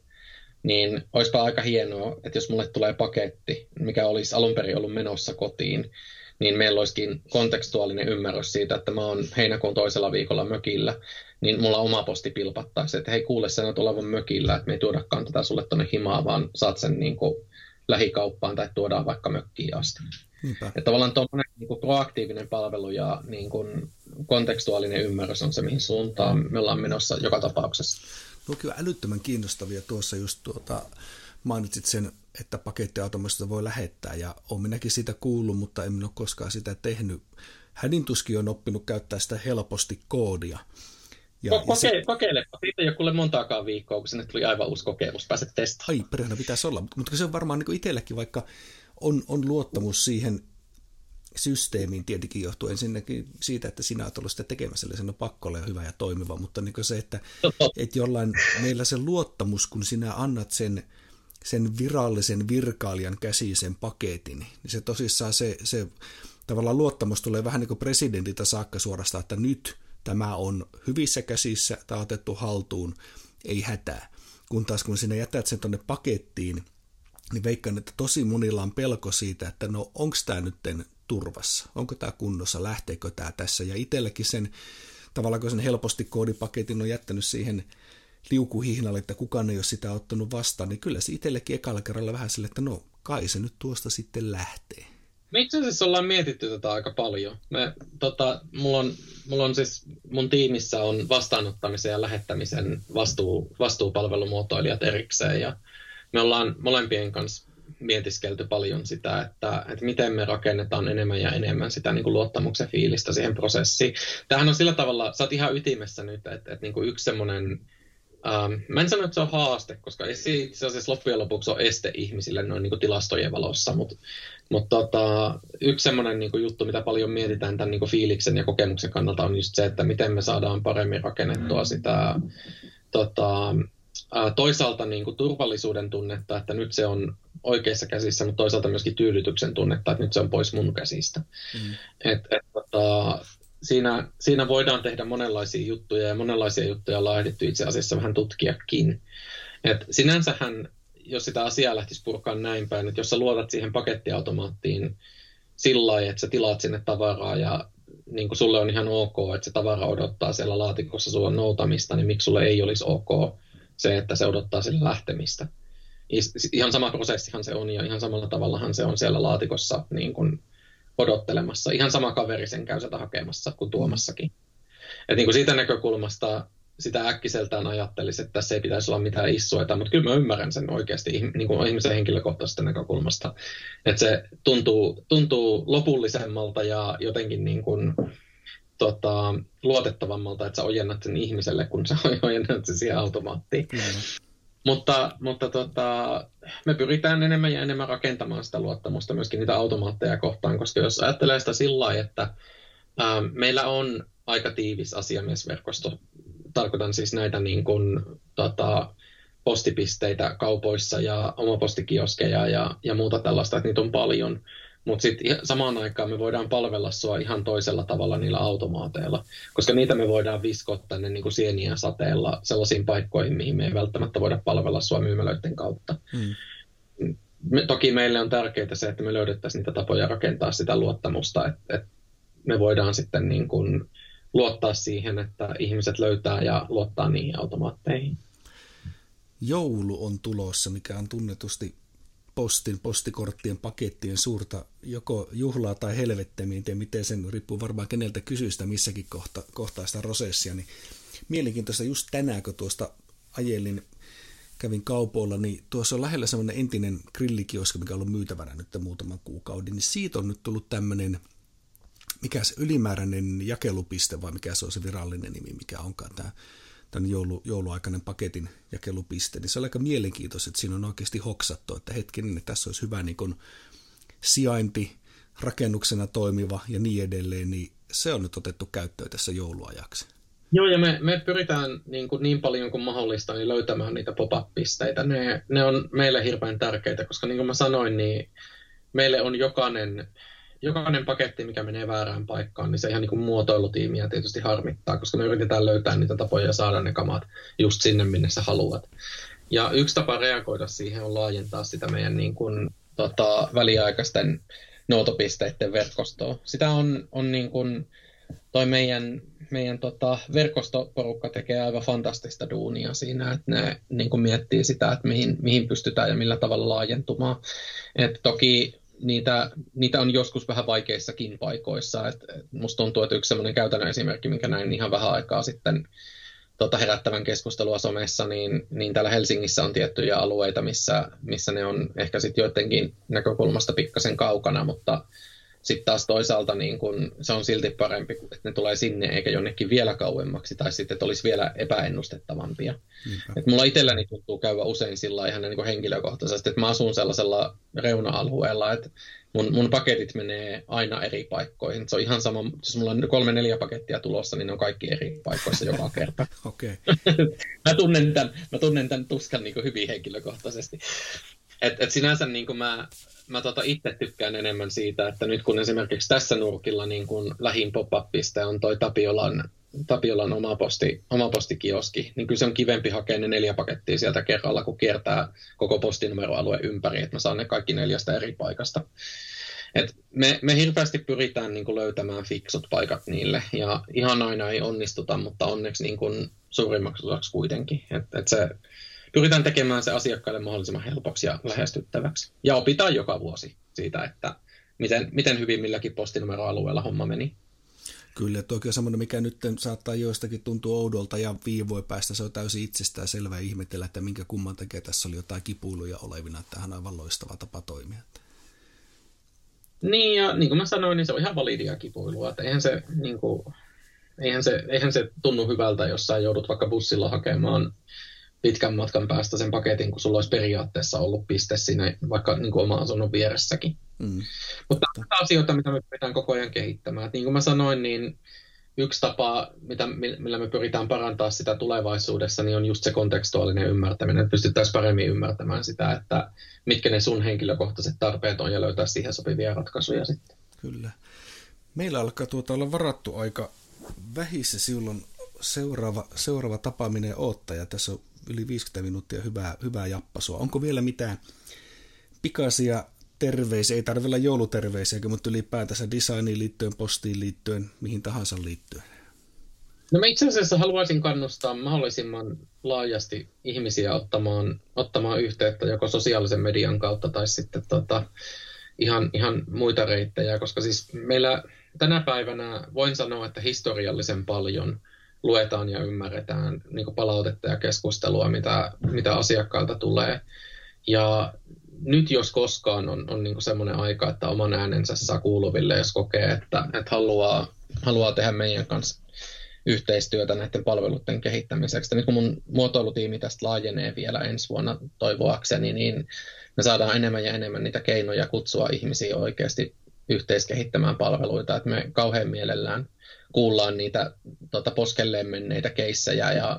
niin olisipa aika hienoa, että jos mulle tulee paketti, mikä olisi alun perin ollut menossa kotiin, niin meillä olisikin kontekstuaalinen ymmärrys siitä, että mä oon heinäkuun toisella viikolla mökillä, niin mulla oma posti pilpattaisi, että hei kuule sen olevan mökillä, että me ei tuodakaan tätä sulle tuonne himaa, vaan saat sen niin kuin lähikauppaan tai tuodaan vaikka mökkiin asti. Niinpä. Että tavallaan tuommoinen niin proaktiivinen palvelu ja niin kuin kontekstuaalinen ymmärrys on se, mihin suuntaan me ollaan menossa joka tapauksessa. Nuo kyllä älyttömän kiinnostavia tuossa just tuota, mainitsit sen, että pakettiautomasta voi lähettää ja olen minäkin siitä kuullut, mutta en ole koskaan sitä tehnyt. Hänin tuskin on oppinut käyttää sitä helposti koodia. Ja, Koke- ja se... Kokeilepa, siitä ei ole kuule montaakaan viikkoa, kun sinne tuli aivan uusi kokemus, pääset testaamaan. Ai, perhana pitäisi olla, mutta, mutta se on varmaan niin itselläkin, vaikka on, on luottamus siihen systeemiin tietenkin johtuu ensinnäkin siitä, että sinä olet ollut sitä tekemässä, eli sen on pakko olla hyvä ja toimiva, mutta niin se, että, että jollain meillä se luottamus, kun sinä annat sen, sen virallisen virkailijan käsiin sen paketin, niin se tosissaan se, se tavallaan luottamus tulee vähän niin kuin presidentiltä saakka suorastaan, että nyt tämä on hyvissä käsissä, tämä on otettu haltuun, ei hätää. Kun taas kun sinä jätät sen tuonne pakettiin, niin veikkaan, että tosi monilla on pelko siitä, että no onko tämä nyt turvassa, onko tämä kunnossa, lähteekö tämä tässä. Ja itselläkin sen tavallaan sen helposti koodipaketin on jättänyt siihen liukuhihnalle, että kukaan ei ole sitä ottanut vastaan, niin kyllä se itsellekin ekalla kerralla vähän sille, että no kai se nyt tuosta sitten lähtee. Me itse asiassa ollaan mietitty tätä aika paljon. Me, tota, mulla, on, mulla on siis, mun tiimissä on vastaanottamisen ja lähettämisen vastuu, vastuupalvelumuotoilijat erikseen ja me ollaan molempien kanssa mietiskelty paljon sitä, että, että miten me rakennetaan enemmän ja enemmän sitä niin kuin luottamuksen fiilistä siihen prosessiin. Tämähän on sillä tavalla, sä oot ihan ytimessä nyt, että, että niin kuin yksi semmoinen Um, mä en sano, että se on haaste, koska itse asiassa loppujen lopuksi on este ihmisille noin niin tilastojen valossa, mutta mut tota, yksi semmoinen niin juttu, mitä paljon mietitään tämän niin fiiliksen ja kokemuksen kannalta on just se, että miten me saadaan paremmin rakennettua sitä tota, toisaalta niin kuin turvallisuuden tunnetta, että nyt se on oikeissa käsissä, mutta toisaalta myöskin tyydytyksen tunnetta, että nyt se on pois mun käsistä. Mm. Et, et, tota, siinä, siinä voidaan tehdä monenlaisia juttuja ja monenlaisia juttuja on laahdittu itse asiassa vähän tutkiakin. Et sinänsähän, jos sitä asiaa lähtisi purkaan näin päin, että jos sä luotat siihen pakettiautomaattiin sillä lailla, että sä tilaat sinne tavaraa ja niin kuin sulle on ihan ok, että se tavara odottaa siellä laatikossa sulla noutamista, niin miksi sulle ei olisi ok se, että se odottaa sille lähtemistä. Ihan sama prosessihan se on ja ihan samalla tavallahan se on siellä laatikossa niin kuin odottelemassa. Ihan sama kaveri sen käy sieltä hakemassa kuin tuomassakin. Et niin kuin siitä näkökulmasta sitä äkkiseltään ajattelisi, että tässä ei pitäisi olla mitään issueta, mutta kyllä mä ymmärrän sen oikeasti niin kuin ihmisen henkilökohtaisesta näkökulmasta. Että se tuntuu, tuntuu lopullisemmalta ja jotenkin niin kuin, tota, luotettavammalta, että sä ojennat sen ihmiselle, kun sä ojennat sen siihen automaattiin. Mm. Mutta, mutta tota, me pyritään enemmän ja enemmän rakentamaan sitä luottamusta myöskin niitä automaatteja kohtaan, koska jos ajattelee sitä sillä lailla, että ää, meillä on aika tiivis asiamiesverkosto, tarkoitan siis näitä niin kuin, tota, postipisteitä kaupoissa ja omapostikioskeja ja, ja muuta tällaista, että niitä on paljon, mutta sitten samaan aikaan me voidaan palvella sua ihan toisella tavalla niillä automaateilla, koska niitä me voidaan viskoa tänne niin kuin sieniä sateella sellaisiin paikkoihin, mihin me ei välttämättä voida palvella sua myymälöiden kautta. Hmm. Me, toki meille on tärkeää se, että me löydettäisiin niitä tapoja rakentaa sitä luottamusta, että, että me voidaan sitten niin kuin luottaa siihen, että ihmiset löytää ja luottaa niihin automaatteihin. Joulu on tulossa, mikä on tunnetusti postin, postikorttien, pakettien suurta joko juhlaa tai helvettemiin, ja miten sen riippuu varmaan keneltä kysyy sitä missäkin kohta, kohtaa sitä prosessia, niin mielenkiintoista just tänään, kun tuosta ajelin, kävin kaupoilla, niin tuossa on lähellä semmoinen entinen grillikioski, mikä on ollut myytävänä nyt muutaman kuukauden, niin siitä on nyt tullut tämmöinen, mikä se ylimääräinen jakelupiste, vai mikä se on se virallinen nimi, mikä onkaan tämä tämän joulu, jouluaikainen paketin jakelupiste, niin se on aika mielenkiintoista, että siinä on oikeasti hoksattu, että hetkinen, että tässä olisi hyvä niin kuin sijainti, rakennuksena toimiva ja niin edelleen, niin se on nyt otettu käyttöön tässä jouluajaksi. Joo, ja me, me pyritään niin, kuin niin paljon kuin mahdollista niin löytämään niitä pop-up-pisteitä. Ne, ne on meille hirveän tärkeitä, koska niin kuin mä sanoin, niin meille on jokainen jokainen paketti, mikä menee väärään paikkaan, niin se ihan niin kuin muotoilutiimiä tietysti harmittaa, koska me yritetään löytää niitä tapoja saada ne kamat just sinne, minne sä haluat. Ja yksi tapa reagoida siihen on laajentaa sitä meidän niin kuin, tota, väliaikaisten noutopisteiden verkostoa. Sitä on, on niin kuin, toi meidän, meidän tota, verkostoporukka tekee aivan fantastista duunia siinä, että ne niin kuin miettii sitä, että mihin, mihin pystytään ja millä tavalla laajentumaan. Et toki niitä, niitä on joskus vähän vaikeissakin paikoissa. Et, musta tuntuu, että yksi sellainen käytännön esimerkki, minkä näin ihan vähän aikaa sitten tota, herättävän keskustelua somessa, niin, niin täällä Helsingissä on tiettyjä alueita, missä, missä ne on ehkä sitten joidenkin näkökulmasta pikkasen kaukana, mutta sitten taas toisaalta niin kun, se on silti parempi, että ne tulee sinne eikä jonnekin vielä kauemmaksi, tai sitten että olisi vielä epäennustettavampia. Et mulla itselläni tuntuu käydä usein sillä ihan niin henkilökohtaisesti, että mä asun sellaisella reuna-alueella, että mun, mun paketit menee aina eri paikkoihin. Se on ihan sama, jos mulla on kolme neljä pakettia tulossa, niin ne on kaikki eri paikoissa joka kerta. okay. mä, tunnen tämän, mä tunnen tämän tuskan niin hyvin henkilökohtaisesti. Et, et sinänsä niin mä, mä tota itse tykkään enemmän siitä, että nyt kun esimerkiksi tässä nurkilla niin kun lähin pop-up-piste on toi Tapiolan, Tapiolan oma, posti, oma postikioski, niin kyllä se on kivempi hakea ne neljä pakettia sieltä kerralla, kun kiertää koko postinumeroalue ympäri, että mä saan ne kaikki neljästä eri paikasta. Et me, me hirveästi pyritään niin löytämään fiksut paikat niille, ja ihan aina ei onnistuta, mutta onneksi niin suurimmaksi osaksi kuitenkin. Et, et se, pyritään tekemään se asiakkaille mahdollisimman helpoksi ja lähestyttäväksi. Ja opitaan joka vuosi siitä, että miten, miten hyvin milläkin postinumeroalueella homma meni. Kyllä, toki on semmoinen, mikä nyt saattaa joistakin tuntua oudolta ja viivoi päästä, se on täysin itsestään selvä ihmetellä, että minkä kumman takia tässä oli jotain kipuiluja olevina, että tämähän on aivan loistava tapa toimia. Niin, ja niin kuin mä sanoin, niin se on ihan validia kipuilua, että eihän se, niin kuin, eihän se, eihän se tunnu hyvältä, jos sä joudut vaikka bussilla hakemaan pitkän matkan päästä sen paketin, kun sulla olisi periaatteessa ollut piste siinä vaikka niin kuin oma asunnon vieressäkin. Mm. Mutta tämä on asioita, mitä me pyritään koko ajan kehittämään. Et niin kuin mä sanoin, niin yksi tapa, mitä, millä me pyritään parantaa sitä tulevaisuudessa, niin on just se kontekstuaalinen ymmärtäminen, että pystyttäisiin paremmin ymmärtämään sitä, että mitkä ne sun henkilökohtaiset tarpeet on ja löytää siihen sopivia ratkaisuja sitten. Kyllä. Meillä alkaa tuota olla varattu aika vähissä silloin seuraava, seuraava tapaaminen ja Tässä on yli 50 minuuttia hyvää, hyvää jappasua. Onko vielä mitään pikaisia terveisiä, ei tarvitse olla jouluterveisiä, mutta ylipäätänsä designiin liittyen, postiin liittyen, mihin tahansa liittyen? No mä itse asiassa haluaisin kannustaa mahdollisimman laajasti ihmisiä ottamaan, ottamaan yhteyttä joko sosiaalisen median kautta tai sitten tota, ihan, ihan muita reittejä, koska siis meillä tänä päivänä voin sanoa, että historiallisen paljon luetaan ja ymmärretään niin palautetta ja keskustelua, mitä, mitä asiakkailta tulee. Ja nyt jos koskaan on, on niin semmoinen aika, että oman äänensä saa kuuluville, jos kokee, että, että haluaa, haluaa tehdä meidän kanssa yhteistyötä näiden palveluiden kehittämiseksi. Nyt kun mun muotoilutiimi tästä laajenee vielä ensi vuonna toivoakseni, niin me saadaan enemmän ja enemmän niitä keinoja kutsua ihmisiä oikeasti yhteiskehittämään palveluita, että me kauhean mielellään kuullaan niitä tota, poskelleen menneitä keissejä ja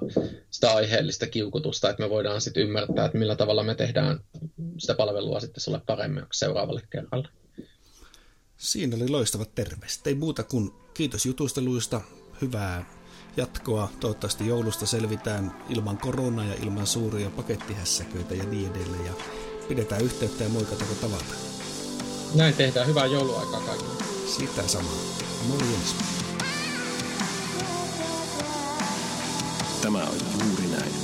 sitä aiheellista kiukutusta, että me voidaan sitten ymmärtää, että millä tavalla me tehdään sitä palvelua sitten sulle paremmin seuraavalle kerralle. Siinä oli loistavat terveiset. Ei muuta kuin kiitos jutusteluista, hyvää jatkoa. Toivottavasti joulusta selvitään ilman koronaa ja ilman suuria pakettihässäköitä ja niin edelleen. Ja pidetään yhteyttä ja moikata tavata. Näin tehdään. Hyvää jouluaikaa kaikille. Sitä samaa. Morjens. Tämä on juuri näin.